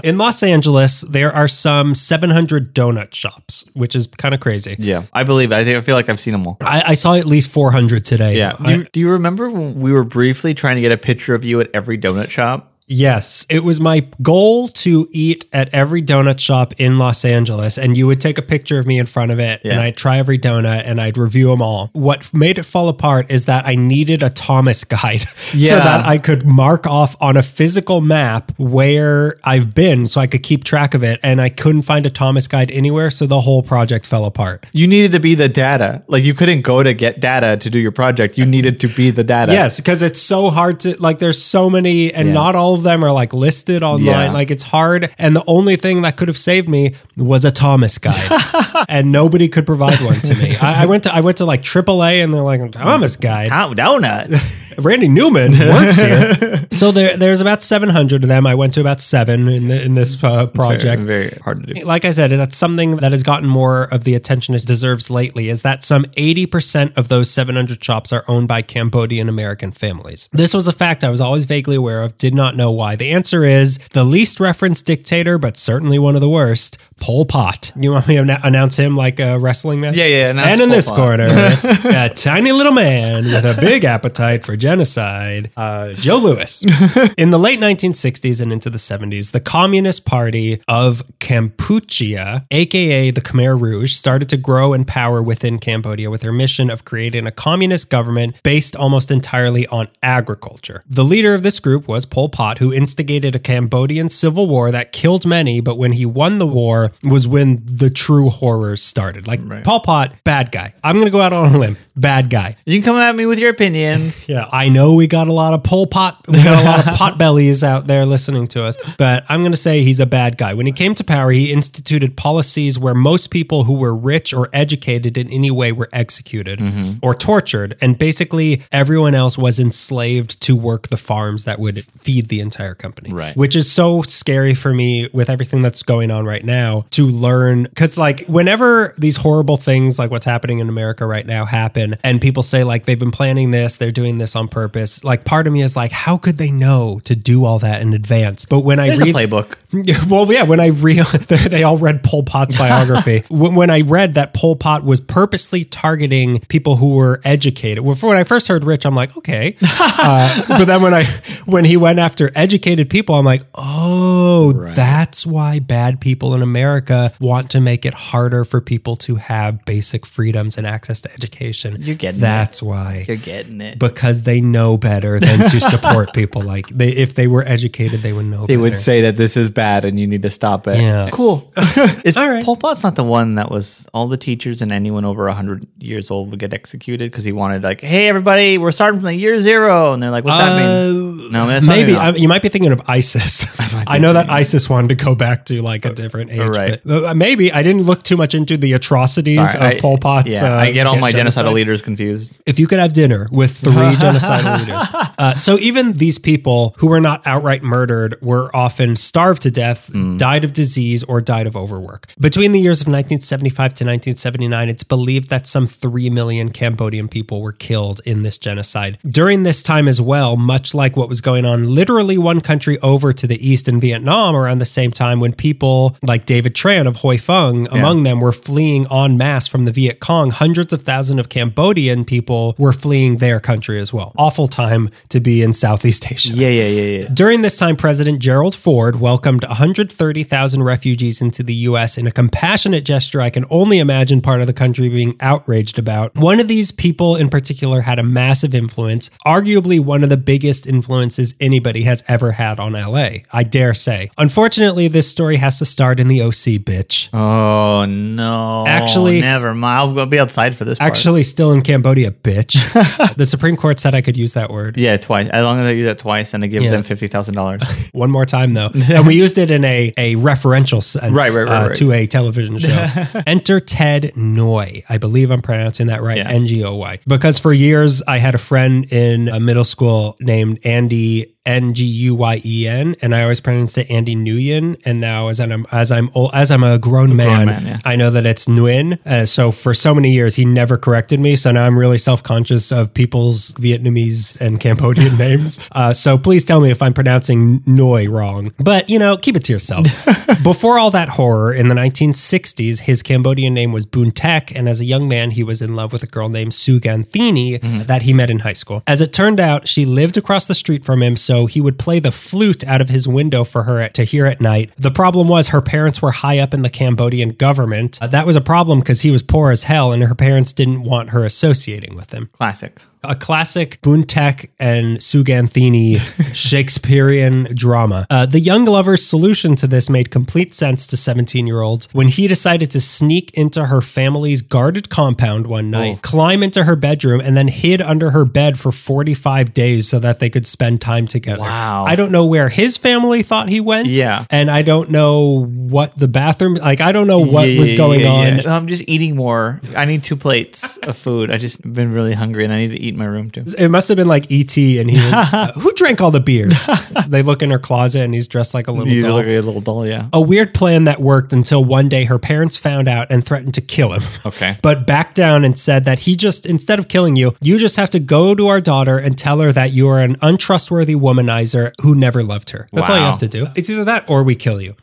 in Los Angeles, there are some 700 donut shops, which is kind of crazy. Yeah, I believe. I think I feel like I've seen them all. I, I saw at least 400 today. Yeah. Do you, do you remember when we were briefly trying to get a picture of you at every donut shop? Yes, it was my goal to eat at every donut shop in Los Angeles, and you would take a picture of me in front of it, and I'd try every donut and I'd review them all. What made it fall apart is that I needed a Thomas <laughs> guide so Yeah. that I could mark off on a physical map where I've been so I could keep track of it, and I couldn't find a Thomas guide anywhere, so the whole project fell apart. You needed to be the data. Like you couldn't go to get data to do your project. You needed to be the data. Yes, because it's so hard to like. There's so many, and Yeah. not all of them are like listed online. Yeah. Like it's hard, and the only thing that could have saved me was a Thomas guide, <laughs> and nobody could provide one to me. I, I went to I went to like AAA, and they're like Thomas guide. Donut? <laughs> Randy Newman works here. <laughs> so there, there's about 700 of them. I went to about seven in the, in this uh, project. Very, very hard to do. Like I said, that's something that has gotten more of the attention it deserves lately is that some 80% of those 700 shops are owned by Cambodian American families. This was a fact I was always vaguely aware of, did not know why. The answer is the least referenced dictator, but certainly one of the worst, Pol Pot. You want me to announce him like a wrestling match? Yeah, yeah, And in Pol this Pot. corner, <laughs> a tiny little man with a big appetite for genocide, uh, Joe Louis. In the late 1960s and into the 70s, the Communist Party of Kampuchea, aka the Khmer Rouge, started to grow in power within Cambodia with their mission of creating a communist government based almost entirely on agriculture. The leader of this group was Pol Pot, who instigated a Cambodian civil war that killed many, but when he won the war was when the true horrors started. Like Pol Pot, bad guy. I'm going to go out on a limb, bad guy. You can come at me with your opinions. <laughs> Yeah, I know we got a lot of Pol Pot, we got a lot of <laughs> pot bellies out there listening to us, but I'm going to say he's a bad guy. When he came to power, he instituted policies where most people who were rich or educated in any way were executed mm-hmm. or tortured, and basically everyone else was enslaved to work the farms that would feed the entire company. Right. Which is so scary for me with everything that's going on right now to learn. Because, like, whenever these horrible things, like what's happening in America right now, happen, and people say, like, they've been planning this, they're doing this on purpose, like, part of me is like, how could they know to do all that in advance? But when I There's a read. playbook. <laughs> well, yeah, when I read <laughs> they all read Pol Pot's biography. <laughs> when, when I read that Pol Pot was purposely targeting people who were educated. Well, when I first heard rich, I'm like, okay. Uh, but then when I when he went after educated people, I'm like, oh, that's why bad people in America want to make it harder for people to have basic freedoms and access to education. You're getting it. that's why You're getting it. because they know better than to <laughs> support people like they if they were educated they would know better. they better. would say that this is bad and you need to stop it. Yeah. Cool. <laughs> is All right. Pol Pot's not the one that was all the teachers and anyone over 100 years old would get executed because he wanted, like, hey, everybody, we're starting from the year zero. And they're like, what's that mean? Uh, no, that's maybe I, you might be thinking of ISIS. <laughs> I, know that ISIS wanted to go back to like a different age. Right. but, uh, maybe I didn't look too much into the atrocities Sorry, of I- Pol Pot's. Yeah, uh, I get all my genocide. genocidal leaders confused. If you could have dinner with three <laughs> genocidal leaders. Uh, so even these people who were not outright murdered were often starved to death, Mm. died of disease, or died of overwork. Between the years of 1975 to 1979, it's believed that some 3 million Cambodian people were killed in this genocide. During this time as well, much like what was going on literally one country over to the east in Vietnam around the same time when people like David Tran of Huy Fong, among them, were fleeing en masse from the Viet Cong, hundreds of thousands of Cambodian people were fleeing their country as well. Awful time to be in Southeast Asia. Yeah, yeah, yeah, yeah. During this time, President Gerald Ford welcomed 130,000 refugees into the U.S. in a compassionate gesture I can only imagine part of the country being outraged about. One of these people in particular had a massive influence, arguably one of the biggest influences anybody has ever had on LA, I dare say. Unfortunately, this story has to start in the OC, bitch. Oh, no. Actually- never mind. I'll be outside for this part. Actually, still in Cambodia, bitch. <laughs> the Supreme Court said I could use that word. Yeah, twice. As long as I use that twice and I give Yeah. them $50,000. <laughs> One more time though, <laughs> and we used it in a a referential sense Right, right, right, uh, right. to a television show. Enter Ted Ngoy. I believe I'm pronouncing that right. Yeah. N G O Y. Because for years I had a friend in a middle school named Andy. N G U Y E N, and I always pronounced it Andy Nguyen. And now, as I'm as I'm old, as I'm a grown man, man, yeah. I know that it's Nguyen. Uh, so for so many years, he never corrected me. So now I'm really self conscious of people's Vietnamese and Cambodian <laughs> names. Uh, so please tell me if I'm pronouncing Ngoy wrong. But you know, keep it to yourself. <laughs> Before all that horror, in the 1960s, his Cambodian name was Boon Tek, and as a young man, he was in love with a girl named Suganthini that he met in high school. As it turned out, she lived across the street from him, so he would play the flute out of his window for her to hear at night. The problem was her parents were high up in the Cambodian government. Uh, that was a problem because he was poor as hell, and her parents didn't want her associating with him Classic. A classic Buntek and Suganthini <laughs> Shakespearean drama. Uh, the young lover's solution to this made complete sense to 17 year olds when he decided to sneak into her family's guarded compound one night, climb into her bedroom, and then hid under her bed for 45 days so that they could spend time together. Wow. I don't know where his family thought he went. Yeah. And I don't know what the bathroom, like, I don't know what Yeah, was going yeah, on. I'm just eating more. I need two plates of food. I just been really hungry and I need to eat in my room too. It must have been like ET, and he was, <laughs> uh, who drank all the beers? they look in her closet, and he's dressed like a little You doll. look like a little doll, yeah. a weird plan that worked until one day her parents found out and threatened to kill him. Okay. <laughs> But backed down and said that he just, instead of killing you, you just have to go to our daughter and tell her that you are an untrustworthy womanizer who never loved her. That's all you have to do. It's either that or we kill you.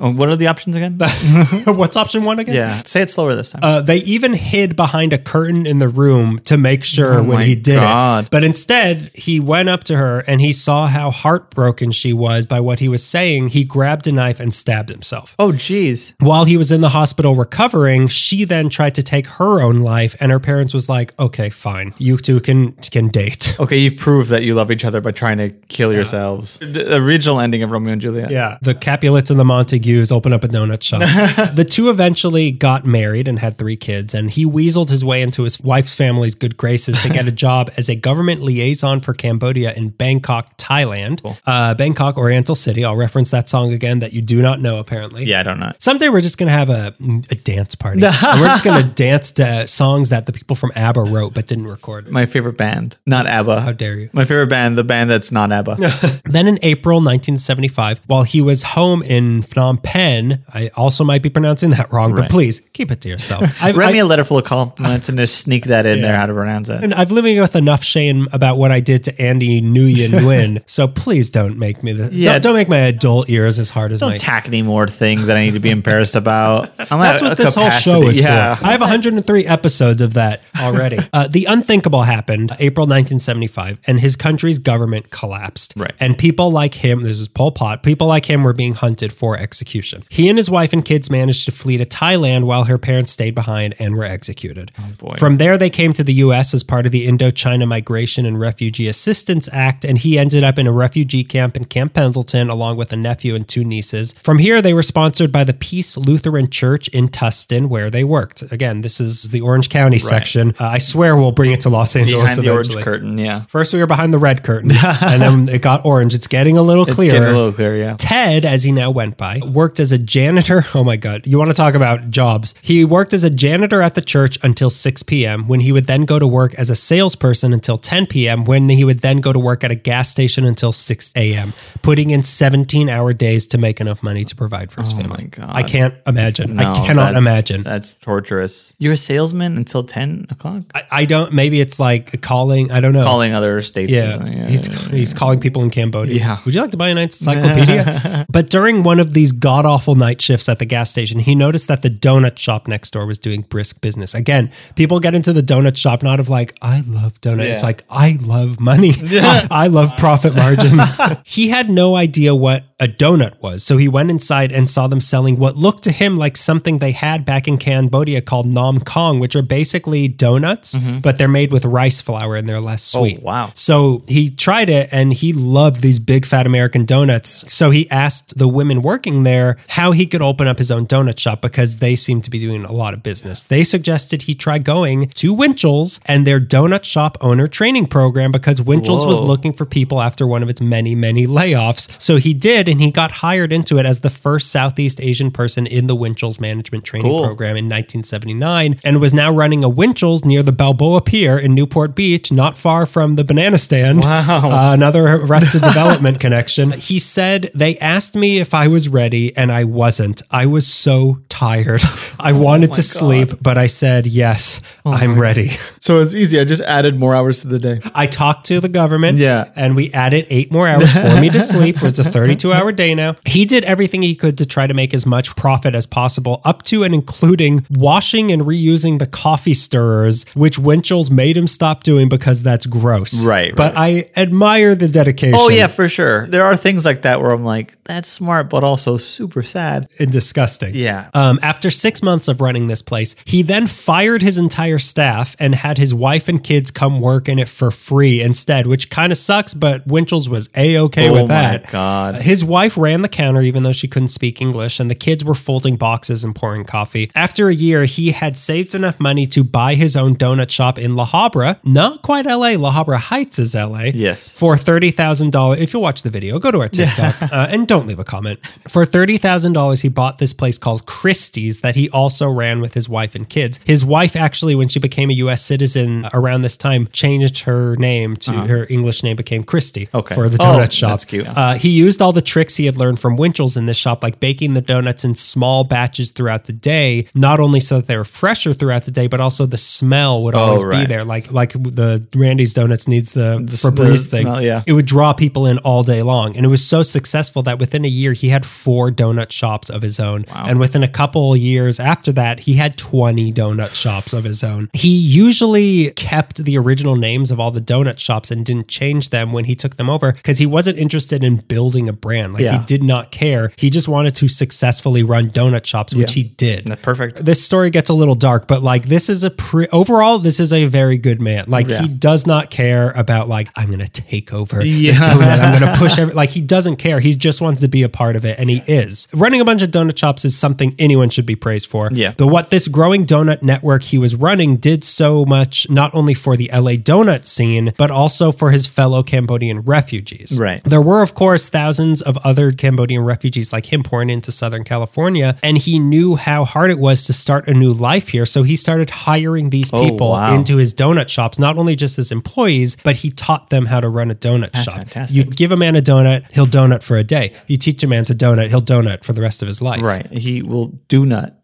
Oh, what are the options again? <laughs> What's option one again? yeah. Say it slower this time. Uh, they even hid behind a curtain in the room to make sure Oh when he did God. it. But instead, he went up to her and he saw how heartbroken she was by what he was saying. He grabbed a knife and stabbed himself. oh, geez. While he was in the hospital recovering, she then tried to take her own life, and her parents was like, "Okay, fine, you two can can date." <laughs> Okay, you've proved that you love each other by trying to kill yourselves. The original ending of Romeo and Juliet. Yeah. The Capulets and the Montagues open up a donut shop. <laughs> the two eventually got married and had three kids, and he weaseled his way into his wife's family's good graces to get a job as a government liaison for Cambodia in Bangkok, Thailand. Uh, Bangkok, Oriental City. I'll reference that song again that you do not know, apparently. Yeah, I don't know. Someday we're just going to have a, a dance party. <laughs> and we're just going to dance to songs that the people from ABBA wrote but didn't record. My favorite band, not ABBA. How dare you? My favorite band, the band that's not ABBA. <laughs> Then in April 1975, while he was home in Phnom Penh, I also might be pronouncing that wrong, but please keep it to yourself. <laughs> I, Write me a letter full of compliments and just sneak that in there how to pronounce it. And I've living with enough shame about what I did to Andy Nguyen <laughs> Nguyen. so please don't make me the Yeah. don't, don't make my adult ears as hard as Don't my. tack any more things that I need to be embarrassed about. <laughs> I'm That's at what a this whole show is yeah. for. I have 103 episodes of that already. <laughs> uh, the unthinkable happened April 1975, and his country's government collapsed. Right. And people like him, this is Pol Pot, people like him were being hunted for execution. He and his wife and kids managed to flee to Thailand while her parents stayed behind and were executed. Oh, boy. From there, they came to the U.S. as part of the Indochina Migration and Refugee Assistance Act, and he ended up in a refugee camp in Camp Pendleton along with a nephew and two nieces. From here, they were sponsored by the Peace Lutheran Church in Tustin, where they worked. Again, this is the Orange County section. Uh, I swear we'll bring it to Los Angeles Behind the orange eventually. curtain, yeah. First, we were behind the red curtain, <laughs> and then it got orange. It's getting a little It's clearer. getting a little clear, yeah. Ted, as he now went by, worked as a janitor. <laughs> Oh my God. You want to talk about jobs? He worked as a janitor at the church until 6 p.m., when he would then go to work as a salesperson until 10 p.m., when he would then go to work at a gas station until 6 a.m., putting in 17 hour days to make enough money to provide for his Oh family. my God. I can't imagine. No, I cannot that's- imagine. That's torturous. You're a salesman until 10 o'clock? I, I don't, maybe it's like calling, I don't know. Calling other states. Yeah, uh, he's, he's calling people in Cambodia. Yeah. Would you like to buy an encyclopedia? <laughs> but during one of these god awful night shifts at the gas station, he noticed that the donut shop next door was doing brisk business. Again, people get into the donut shop not of like, I love donut. It's like, I love money. <laughs> <laughs> I love profit margins. <laughs> he had no idea what a donut was. So he went inside and saw them selling what looked to him like something they had back in Cambodia called Nam Kong, which are basically donuts, but they're made with rice flour and they're less sweet. Mm-hmm. Oh, wow. So he tried it and he loved these big fat American donuts. So he asked the women working there how he could open up his own donut shop because they seemed to be doing a lot of business. They suggested he try going to Winchell's and their donut shop owner training program because Winchell's was looking for people after one of its many, many layoffs. So he did, and he got hired into it as the first Southeast Asian person in the Winchell's management training Cool. program in 1979 and was now running a Winchell's near the Balboa Pier in Newport Beach, not far from the banana stand. Wow. Uh, another Arrested <laughs> Development connection. He said, They asked me if I was ready, and I wasn't. I was so tired. I wanted my to sleep, but I said, Yes, I'm ready. So it's easy. I just added more hours to the day. I talked to the government. Yeah. And we added eight more hours for me to <laughs> sleep. It's a 32 hour day now. He did everything he could to try to make as much profit as possible, up to and including washing and reusing the coffee stirrers, which Winchell's made him stop doing because that's gross. Right, But I admire the dedication. Oh, yeah, for sure. There are things like that where I'm like, that's smart, but also super sad. And disgusting. Yeah. Um, after six months of running this place, he then fired his entire staff and had his wife and kids come work in it for free instead, which kind of sucks, but Winchell's was a okay Oh with that. God. His wife ran the counter even though she couldn't speak English, and the kids were folding boxes and pouring coffee. After a year, he had saved enough money to buy his own donut shop in La Habra, not quite LA. La Habra Heights is LA. Yes. For $30,000. If you'll watch the video, go to our TikTok uh, and don't leave a comment. For $30,000, he bought this place called Christy's that he also ran with his wife and kids. His wife, actually, when she became a U.S. citizen around this time, changed her name to her English name became Uh-huh. Okay. for the Oh, donut shop. that's cute. Uh, he used all the tricks he had learned from Winchell's in this shop, like baking the donuts in small batches throughout the day, not only so that they were fresher throughout the day, but also the smell would always be Oh, right. there. Like like the Randy's Donuts needs the, s- Febreze the thing. smell, yeah. It would draw people in all day long. And it was so successful that within a year, he had four donut shops of his own. And within a couple years after that, he had 20 donut shops of his own. He usually kept the original names of all the donut shops and didn't change them when he took them over because he wasn't interested in building a brand. Like Yeah. he did not care. He just wanted to successfully run donut shops, which he did That's perfect. this story gets a little dark, but like this is a pre overall, this is a very good man. Like Yeah. he does not care about like I'm gonna take over Yeah. the donut. I'm gonna push every like he doesn't care. He just wants to be a part of it, and he is. Running a bunch of donut shops is something anyone should be praised for. Yeah. The what this growing donut network he was running did so much not only for the LA donut scene, but also for his fellow Cambodian refugees. Right. There were, of course, thousands of other Cambodian refugees like him pouring into Southern California, and he knew how hard it was to start a new life here. So he started hiring these Oh, people wow. into his donut shops, not only just as employees, but he taught them how to run a donut That's shop. fantastic. You give a man a donut, he'll donut for a day. You teach a man to donut, he'll donut for the rest of his life. Right. He will do nut.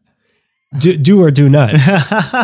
Do, do or do not.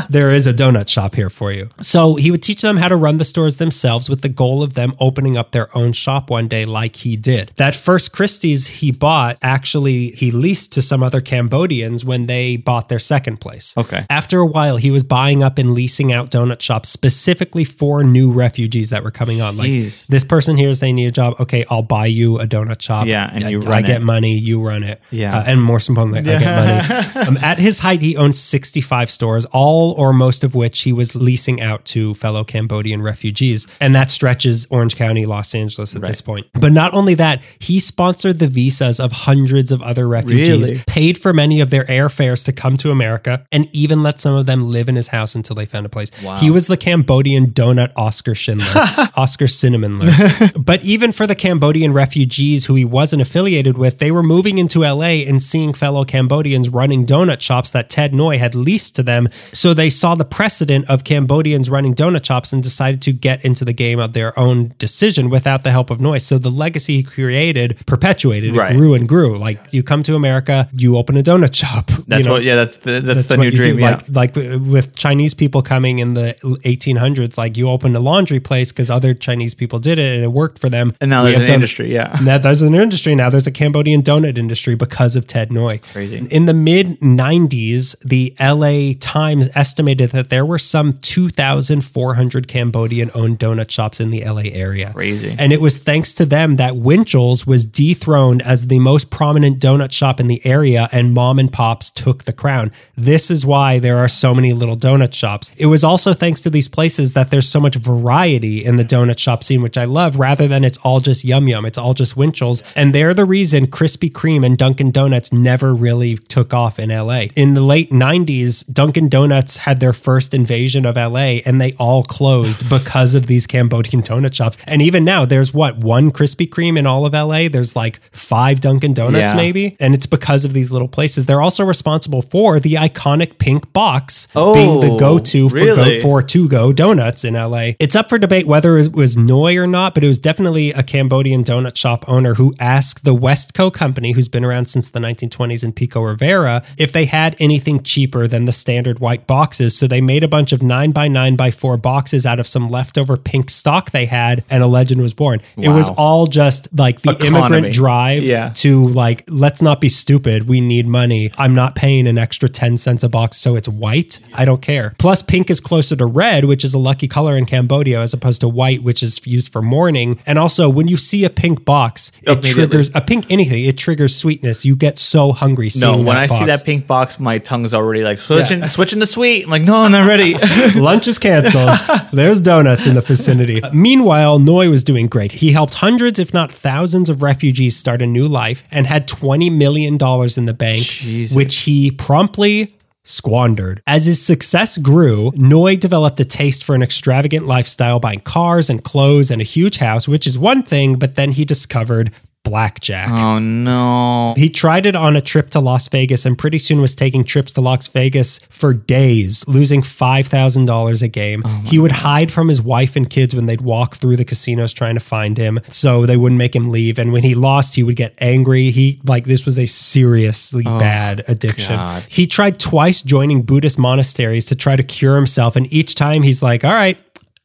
<laughs> there is a donut shop here for you. So he would teach them how to run the stores themselves with the goal of them opening up their own shop one day, like he did. That first Christy's he bought, actually, he leased to some other Cambodians when they bought their second place. Okay. After a while, he was buying up and leasing out donut shops specifically for new refugees that were coming on. Like Jeez. this person here is they need a job. Okay, I'll buy you a donut shop. Yeah, and I, you I get it. money, you run it. Yeah. Uh, and more importantly, I get money. <laughs> Um, at his height, he owned 65 stores, all or most of which he was leasing out to fellow Cambodian refugees. And that stretches Orange County, Los Angeles at this point. But not only that, he sponsored the visas of hundreds of other refugees, Really? paid for many of their airfares to come to America, and even let some of them live in his house until they found a place. Wow. He was the Cambodian donut Oscar Schindler, <laughs> Oscar Cinnamonler. <laughs> but even for the Cambodian refugees who he wasn't affiliated with, they were moving into LA and seeing fellow Cambodians running donut shops that Ted Ngoy had leased to them. So they saw the precedent of Cambodians running donut shops and decided to get into the game of their own decision without the help of Ngoy. So the legacy he created perpetuated. Right. It grew and grew. Like you come to America, you open a donut shop. <laughs> That's you know? what. Yeah, that's the, that's, the new dream. Yeah. Like, like with Chinese people coming in the 1800s, like you opened a laundry place because other Chinese people did it and it worked for them. and now We there's have an done- industry. Yeah. <laughs> Now there's an industry now. There's a Cambodian donut industry because of Ted Ngoy. Crazy. In the mid 90s, the LA Times estimated that there were some 2,400 Cambodian owned donut shops in the LA area. Crazy. And it was thanks to them that Winchell's was dethroned as the most prominent donut shop in the area and mom and pops took the crown. This is why there are so many little donut shops. It was also thanks to these places that there's so much variety in the donut shop scene, which I love, rather than it's all just yum yum. It's all just Winchell's. And they're the reason Krispy Kreme and Dunkin' Donuts never really took off in LA. In the late 90s, Dunkin' Donuts had their first invasion of LA and they all closed <laughs> because of these Cambodian donut shops. And even now, there's what, one Krispy Kreme in all of LA? There's like five Dunkin' Donuts, Yeah. maybe? And it's because of these little places. They're also responsible for the iconic pink box being the Oh, go to for, really? go, for to go donuts in LA. It's up for debate whether it was Ngoy or not, but it was definitely a Cambodian donut shop owner who asked the Westco company, who's been around since the 1920s in Pico Rivera, if they had anything cheaper than the standard white boxes. So they made a bunch of 9 by 9 by 4 boxes out of some leftover pink stock they had, and a legend was born. It was all just like the Economy. immigrant drive Yeah. to like, let's not be stupid. We need money. I'm not paying an extra 10 cents a box, so it's white. I don't care. Plus, pink is closer to red, which is a lucky color in Cambodia, as opposed to white, which is used for mourning. And also, when you see a pink box, oh, it triggers a pink anything. It triggers sweetness. You get so hungry No, when I see that pink box, my tongue's already like switching, switching to sweet. I'm like, no, I'm not ready. <laughs> Lunch is canceled. There's donuts in the vicinity. Meanwhile, Ngoy was doing great. He helped hundreds, if not thousands, of refugees start a new life and had $20 million in the bank, Jesus. which he promptly squandered. As his success grew, Ngoy developed a taste for an extravagant lifestyle, buying cars and clothes and a huge house, which is one thing, but then he discovered blackjack. oh no. He tried it on a trip to Las Vegas and pretty soon was taking trips to Las Vegas for days, losing $5,000 a game. he would hide from his wife and kids when they'd walk through the casinos trying to find him so they wouldn't make him leave. And when he lost, he would get angry. He, like, this was a seriously bad addiction. God. He tried twice joining Buddhist monasteries to try to cure himself. And each time he's like, all right,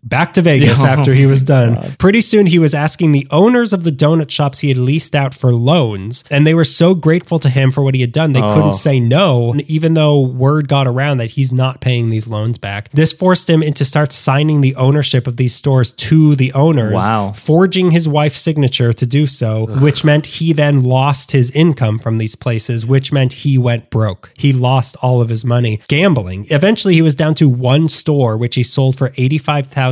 back to Vegas <laughs> Oh after he was done. Pretty soon he was asking the owners of the donut shops he had leased out for loans, and they were so grateful to him for what he had done, they Oh. couldn't say no, even though word got around that he's not paying these loans back. This forced him into start signing the ownership of these stores to the owners, Wow. forging his wife's signature to do so, which meant he then lost his income from these places, which meant he went broke. He lost all of his money gambling. Eventually, he was down to one store, which he sold for $85,000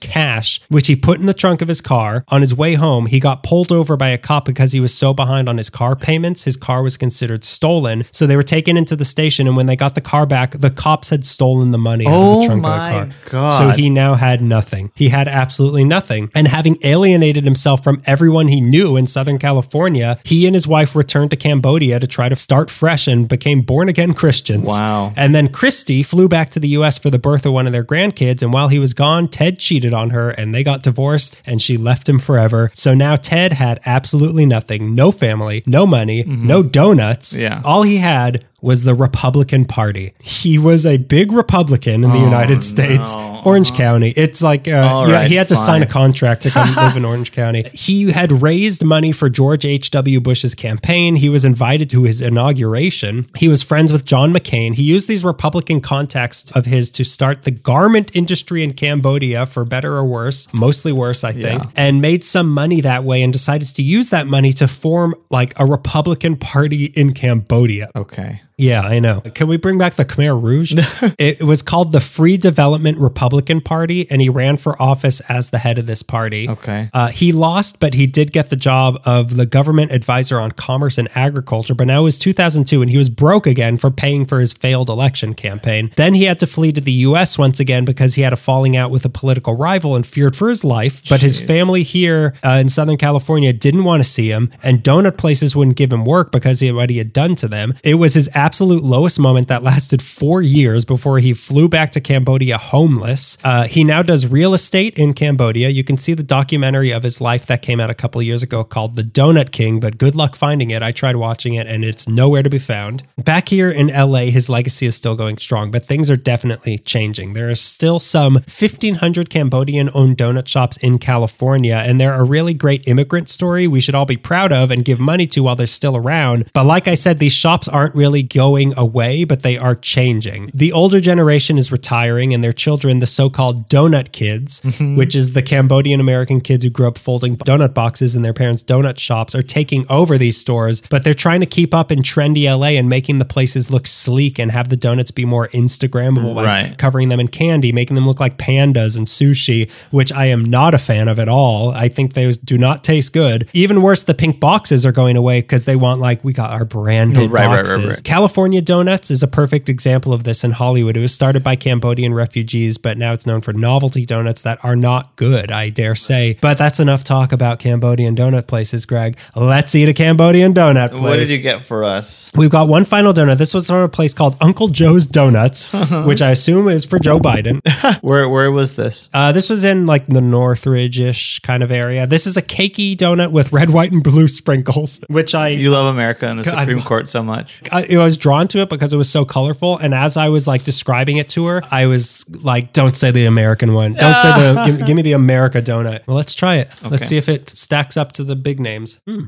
cash, which he put in the trunk of his car. On his way home, he got pulled over by a cop because he was so behind on his car payments. His car was considered stolen. So they were taken into the station, and when they got the car back, the cops had stolen the money out of Oh the trunk my of the car. God. So he now had nothing. He had absolutely nothing. And having alienated himself from everyone he knew in Southern California, he and his wife returned to Cambodia to try to start fresh and became born again Christians. Wow. And then Christy flew back to the US for the birth of one of their grandkids. And while he was gone, Ted cheated on her and they got divorced and she left him forever. So now Ted had absolutely nothing no family, no money, mm-hmm. no donuts. Yeah. All he had was the Republican Party. He was a big Republican in the Oh, United States, no. Orange County. It's like uh, yeah, right, he had to sign a contract to come <laughs> live in Orange County. He had raised money for George H.W. Bush's campaign. He was invited to his inauguration. He was friends with John McCain. He used these Republican contacts of his to start the garment industry in Cambodia for better or worse, mostly worse, I think, Yeah. and made some money that way and decided to use that money to form like a Republican party in Cambodia. Okay. Yeah, I know. Can we bring back the Khmer Rouge? <laughs> it was called the Free Development Republican Party, and he ran for office as the head of this party. Okay. Uh, he lost, but he did get the job of the government advisor on commerce and agriculture. But now it was 2002, and he was broke again for paying for his failed election campaign. Then he had to flee to the U.S. once again because he had a falling out with a political rival and feared for his life. But his family here uh, in Southern California didn't want to see him, and donut places wouldn't give him work because of what he had done to them. It was his absolute lowest moment that lasted four years before he flew back to Cambodia homeless. Uh, he now does real estate in Cambodia. You can see the documentary of his life that came out a couple years ago called The Donut King, but good luck finding it. I tried watching it and it's nowhere to be found. Back here in LA, his legacy is still going strong, but things are definitely changing. There are still some 1,500 Cambodian owned donut shops in California, and they're a really great immigrant story we should all be proud of and give money to while they're still around. But like I said, these shops aren't really going away, but they are changing. The older generation is retiring, and their children, the so called donut kids, mm-hmm. which is the Cambodian American kids who grew up folding donut boxes in their parents' donut shops, are taking over these stores, but they're trying to keep up in trendy LA and making the places look sleek and have the donuts be more Instagrammable by Right. covering them in candy, making them look like pandas and sushi, which I am not a fan of at all. I think those do not taste good. Even worse, the pink boxes are going away because they want like we got our branded Right, right, right, boxes. right. California Donuts is a perfect example of this in Hollywood. It was started by Cambodian refugees, but now it's known for novelty donuts that are not good, I dare say. But that's enough talk about Cambodian donut places, Greg. Let's eat a Cambodian donut place. What did you get for us? We've got one final donut. This was from a place called Uncle Joe's Donuts, <laughs> which I assume is for Joe Biden. <laughs> Where where was this? Uh, this was in like the Northridge-ish kind of area. This is a cakey donut with red, white, and blue sprinkles, <laughs> which I You love America and the Supreme I- Court so much. I, I was drawn to it because it was so colorful. And as I was like describing it to her, I was like, "Don't say the American one. Don't say the. <laughs> Give, give me the America donut. Well, let's try it. Let's see if it stacks up to the big names. Hmm.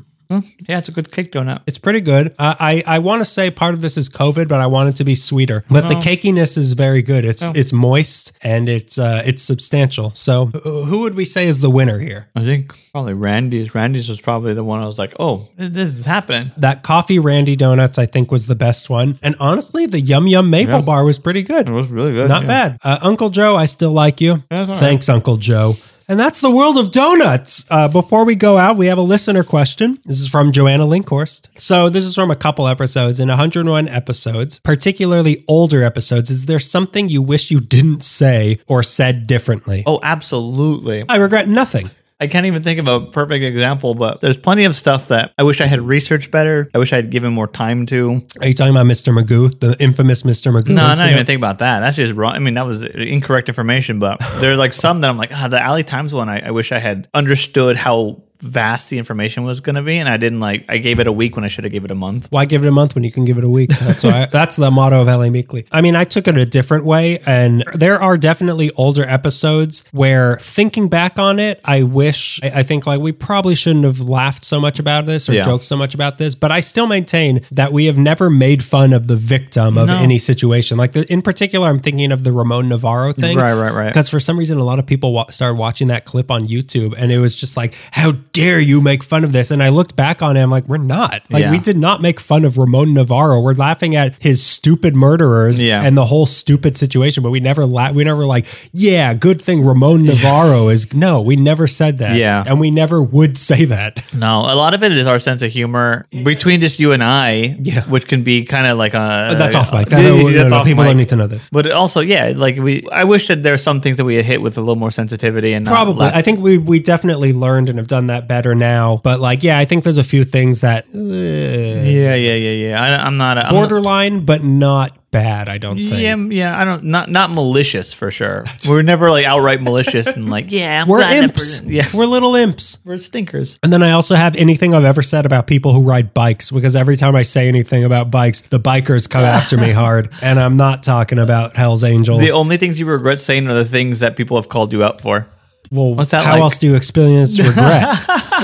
Yeah, it's a good cake donut. It's pretty good. Uh, I I want to say part of this is COVID, but I want it to be sweeter. But the cakiness is very good. It's it's moist and it's uh, it's substantial. So uh, who would we say is the winner here? I think probably Randy's. Randy's was probably the one I was like, oh, this is happening. That coffee Randy donuts I think was the best one. And honestly, the Yum Yum Maple Yeah. Bar was pretty good. It was really good. Not yeah. bad. Uh, Uncle Joe, I still like you. All right. Thanks, Uncle Joe. And that's the world of donuts. Uh, before we go out, we have a listener question. This is from Joanna Linkhorst. So, this is from a couple episodes. In 101 episodes, particularly older episodes, is there something you wish you didn't say or said differently? Oh, absolutely. I regret nothing. I can't even think of a perfect example, but there's plenty of stuff that I wish I had researched better. I wish I had given more time to. Are you talking about Mr. Magoo, the infamous Mr. Magoo? No, I'm not even thinking about that. That's just wrong. I mean, that was incorrect information, but <laughs> there's like some that I'm like, ah, the LA Times one, I, I wish I had understood how vast the information was going to be. And I didn't like, I gave it a week when I should have gave it a month. Why give it a month when you can give it a week? <laughs> That's why. that's the motto of LA Meekly. I mean, I took it a different way, and there are definitely older episodes where thinking back on it, I wish. I, I think like we probably shouldn't have laughed so much about this or Yeah. joked so much about this, but I still maintain that we have never made fun of the victim of No. any situation. Like the, in particular, I'm thinking of the Ramon Novarro thing, Right, right, right. Because for some reason, a lot of people wa- started watching that clip on YouTube, and it was just like, "How dare you make fun of this?" And I looked back on it, I'm like, "We're not. Like, Yeah. we did not make fun of Ramon Novarro. We're laughing at his stupid murderers Yeah. and the whole stupid situation, but we never la- we never like, yeah, good thing Ramon <laughs> Novarro is no, we never said that. Yeah. And we never would say that. No, a lot of it is our sense of humor between just you and I, Yeah. which can be kind of like a. Oh, that's off mic. <laughs> Yeah, No, no, that's no, people mic. don't need to know this. But also, yeah, like we, I wish that there's some things that we had hit with a little more sensitivity and Probably. I think we we definitely learned and have done that better now. But like, yeah, I think there's a few things that uh, yeah, yeah, yeah, yeah. I, I'm not. I'm not- borderline, but not bad. I don't think. Yeah, yeah, I don't not not malicious for sure. We're never like outright malicious and like, <laughs> yeah, I'm We're imps. person- yeah, We're little imps. we're stinkers. And then I also have anything I've ever said about people who ride bikes because every time I say anything about bikes, the bikers come after me hard. <laughs> And I'm not talking about Hell's Angels. The only things you regret saying are the things that people have called you out for. Well, what's that how like? else do you experience <laughs> regret?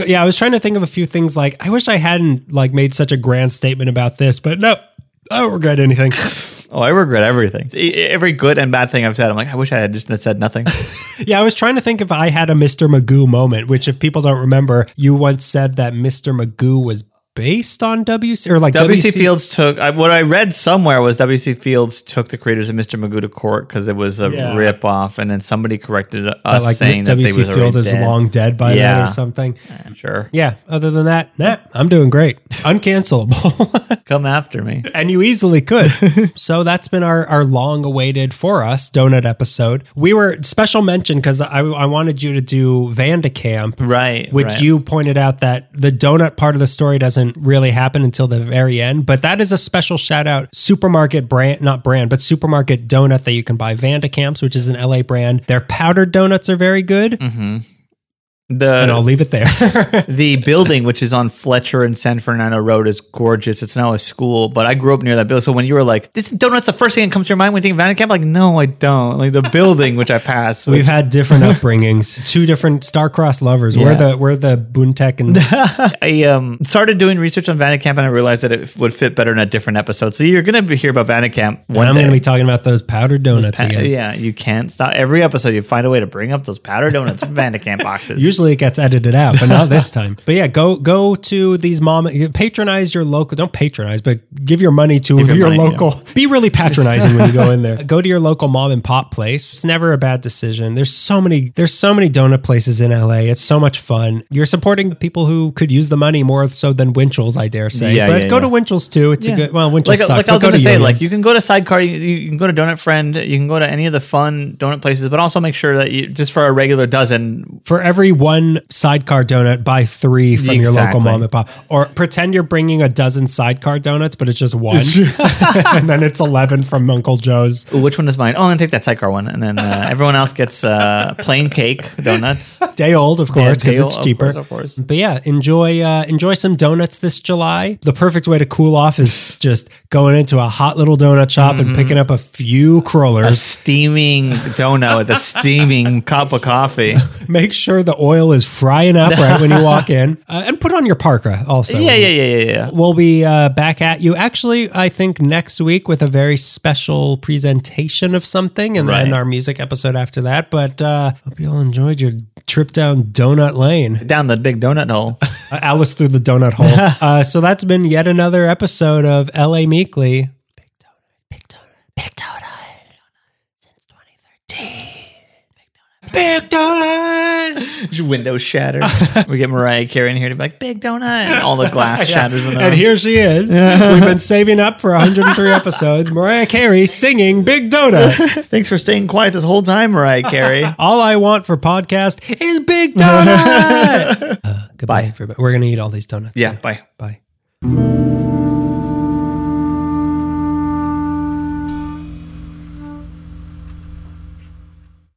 yeah, I was trying to think of a few things like I wish I hadn't like made such a grand statement about this, but no, I don't regret anything. <laughs> Oh, I regret everything. Every good and bad thing I've said, I'm like, I wish I had just said nothing. <laughs> yeah, I was trying to think if I had a Mr. Magoo moment, which if people don't remember, you once said that Mr. Magoo was based on WC or like WC Fields took I, what I read somewhere was WC Fields took the creators of Mr. Magoo to court because it was a Yeah. rip off, and then somebody corrected us like saying that WC Field is dead. long dead by then Yeah. or something. Yeah, sure, Yeah, other than that, nah, I'm doing great. Uncancelable. <laughs> come after me. and you easily could. <laughs> so that's been our, our long awaited for us donut episode. We were special mention because I, I wanted you to do Van de Kamp. Right, Which right. you pointed out that the donut part of the story doesn't really happen until the very end. But that is a special shout out supermarket brand, not brand, but supermarket donut that you can buy. Van de Kamps, which is an LA brand. Their powdered donuts are very good. Mm-hmm. And I'll The leave it there. <laughs> <laughs> the building, which is on Fletcher and San Fernando Road, is gorgeous. It's now a school, but I grew up near that building. So when you were like, "This donuts," the first thing that comes to your mind when you think of Van de Kamp, like, no, I don't. Like the building, which I passed. We've had different upbringings, <laughs> two different star-crossed lovers. We're the we're the Boontek and I um, started doing research on Van de Kamp and I realized that it would fit better in a different episode. So you're going to hear about And one I'm day. going to be talking about those powdered donuts Pa- again. yeah, you can't stop. Every episode, you find a way to bring up those powdered donuts Van de Kamp boxes. Usually it gets edited out, but not this <laughs> time. But yeah, go go to these mom patronize your local. Don't patronize, but give your money to your your money, local. Be really patronizing when you go in there. <laughs> Go to your local mom and pop place. It's never a bad decision. There's so many. There's so many donut places in LA. It's so much fun. You're supporting people who could use the money more so than Winchell's, I dare say. Yeah, but yeah, go yeah. to Winchell's too. It's a good. Well, Winchell's like, suck, like I was going to say, Yo-Yo. like you can go to Sidecar, you, you can go to Donut Friend, you can go to any of the fun donut places, but also make sure that you just for a regular dozen. For every one sidecar donut, buy three from your local mom and pop. Or pretend you're bringing a dozen sidecar donuts, but it's just one. <laughs> <laughs> and then it's 11 from Uncle Joe's. Ooh, which one is mine? Oh, I'm gonna take that Sidecar one, and then uh, everyone else gets uh, plain cake donuts. <laughs> Day old, of course, because it's of cheaper. course, of course. But yeah, enjoy uh, enjoy some donuts this July. The perfect way to cool off is just going into a hot little donut shop Mm-hmm. and picking up a few A steaming donut with a steaming cup of coffee. Make sure the oil is frying up right when you walk in, <laughs> uh, and put on your parka also. Yeah, yeah, yeah, yeah, yeah. We'll be uh, back at you actually, I think, next week with a very special presentation of something and then our music episode after that. But uh, hope you all enjoyed your trip down Donut Lane. Down the big donut hole. <laughs> Uh, Alice through the donut hole. <laughs> uh, so that's been yet another episode of LA Meekly. Big donut, big donut, big donut. Since 2013. Big donut. Windows shattered. we get Mariah Carey in here to be like, big donut. And all the <laughs> glass shatters in the And room. here she is. We've been saving up for 103 episodes. Mariah Carey singing Big Donut. <laughs> Thanks for staying quiet this whole time, Mariah Carey. <laughs> All I want for podcast is Big Donut. uh, goodbye, Bye. everybody. We're going to eat all these donuts. yeah, bye. Bye.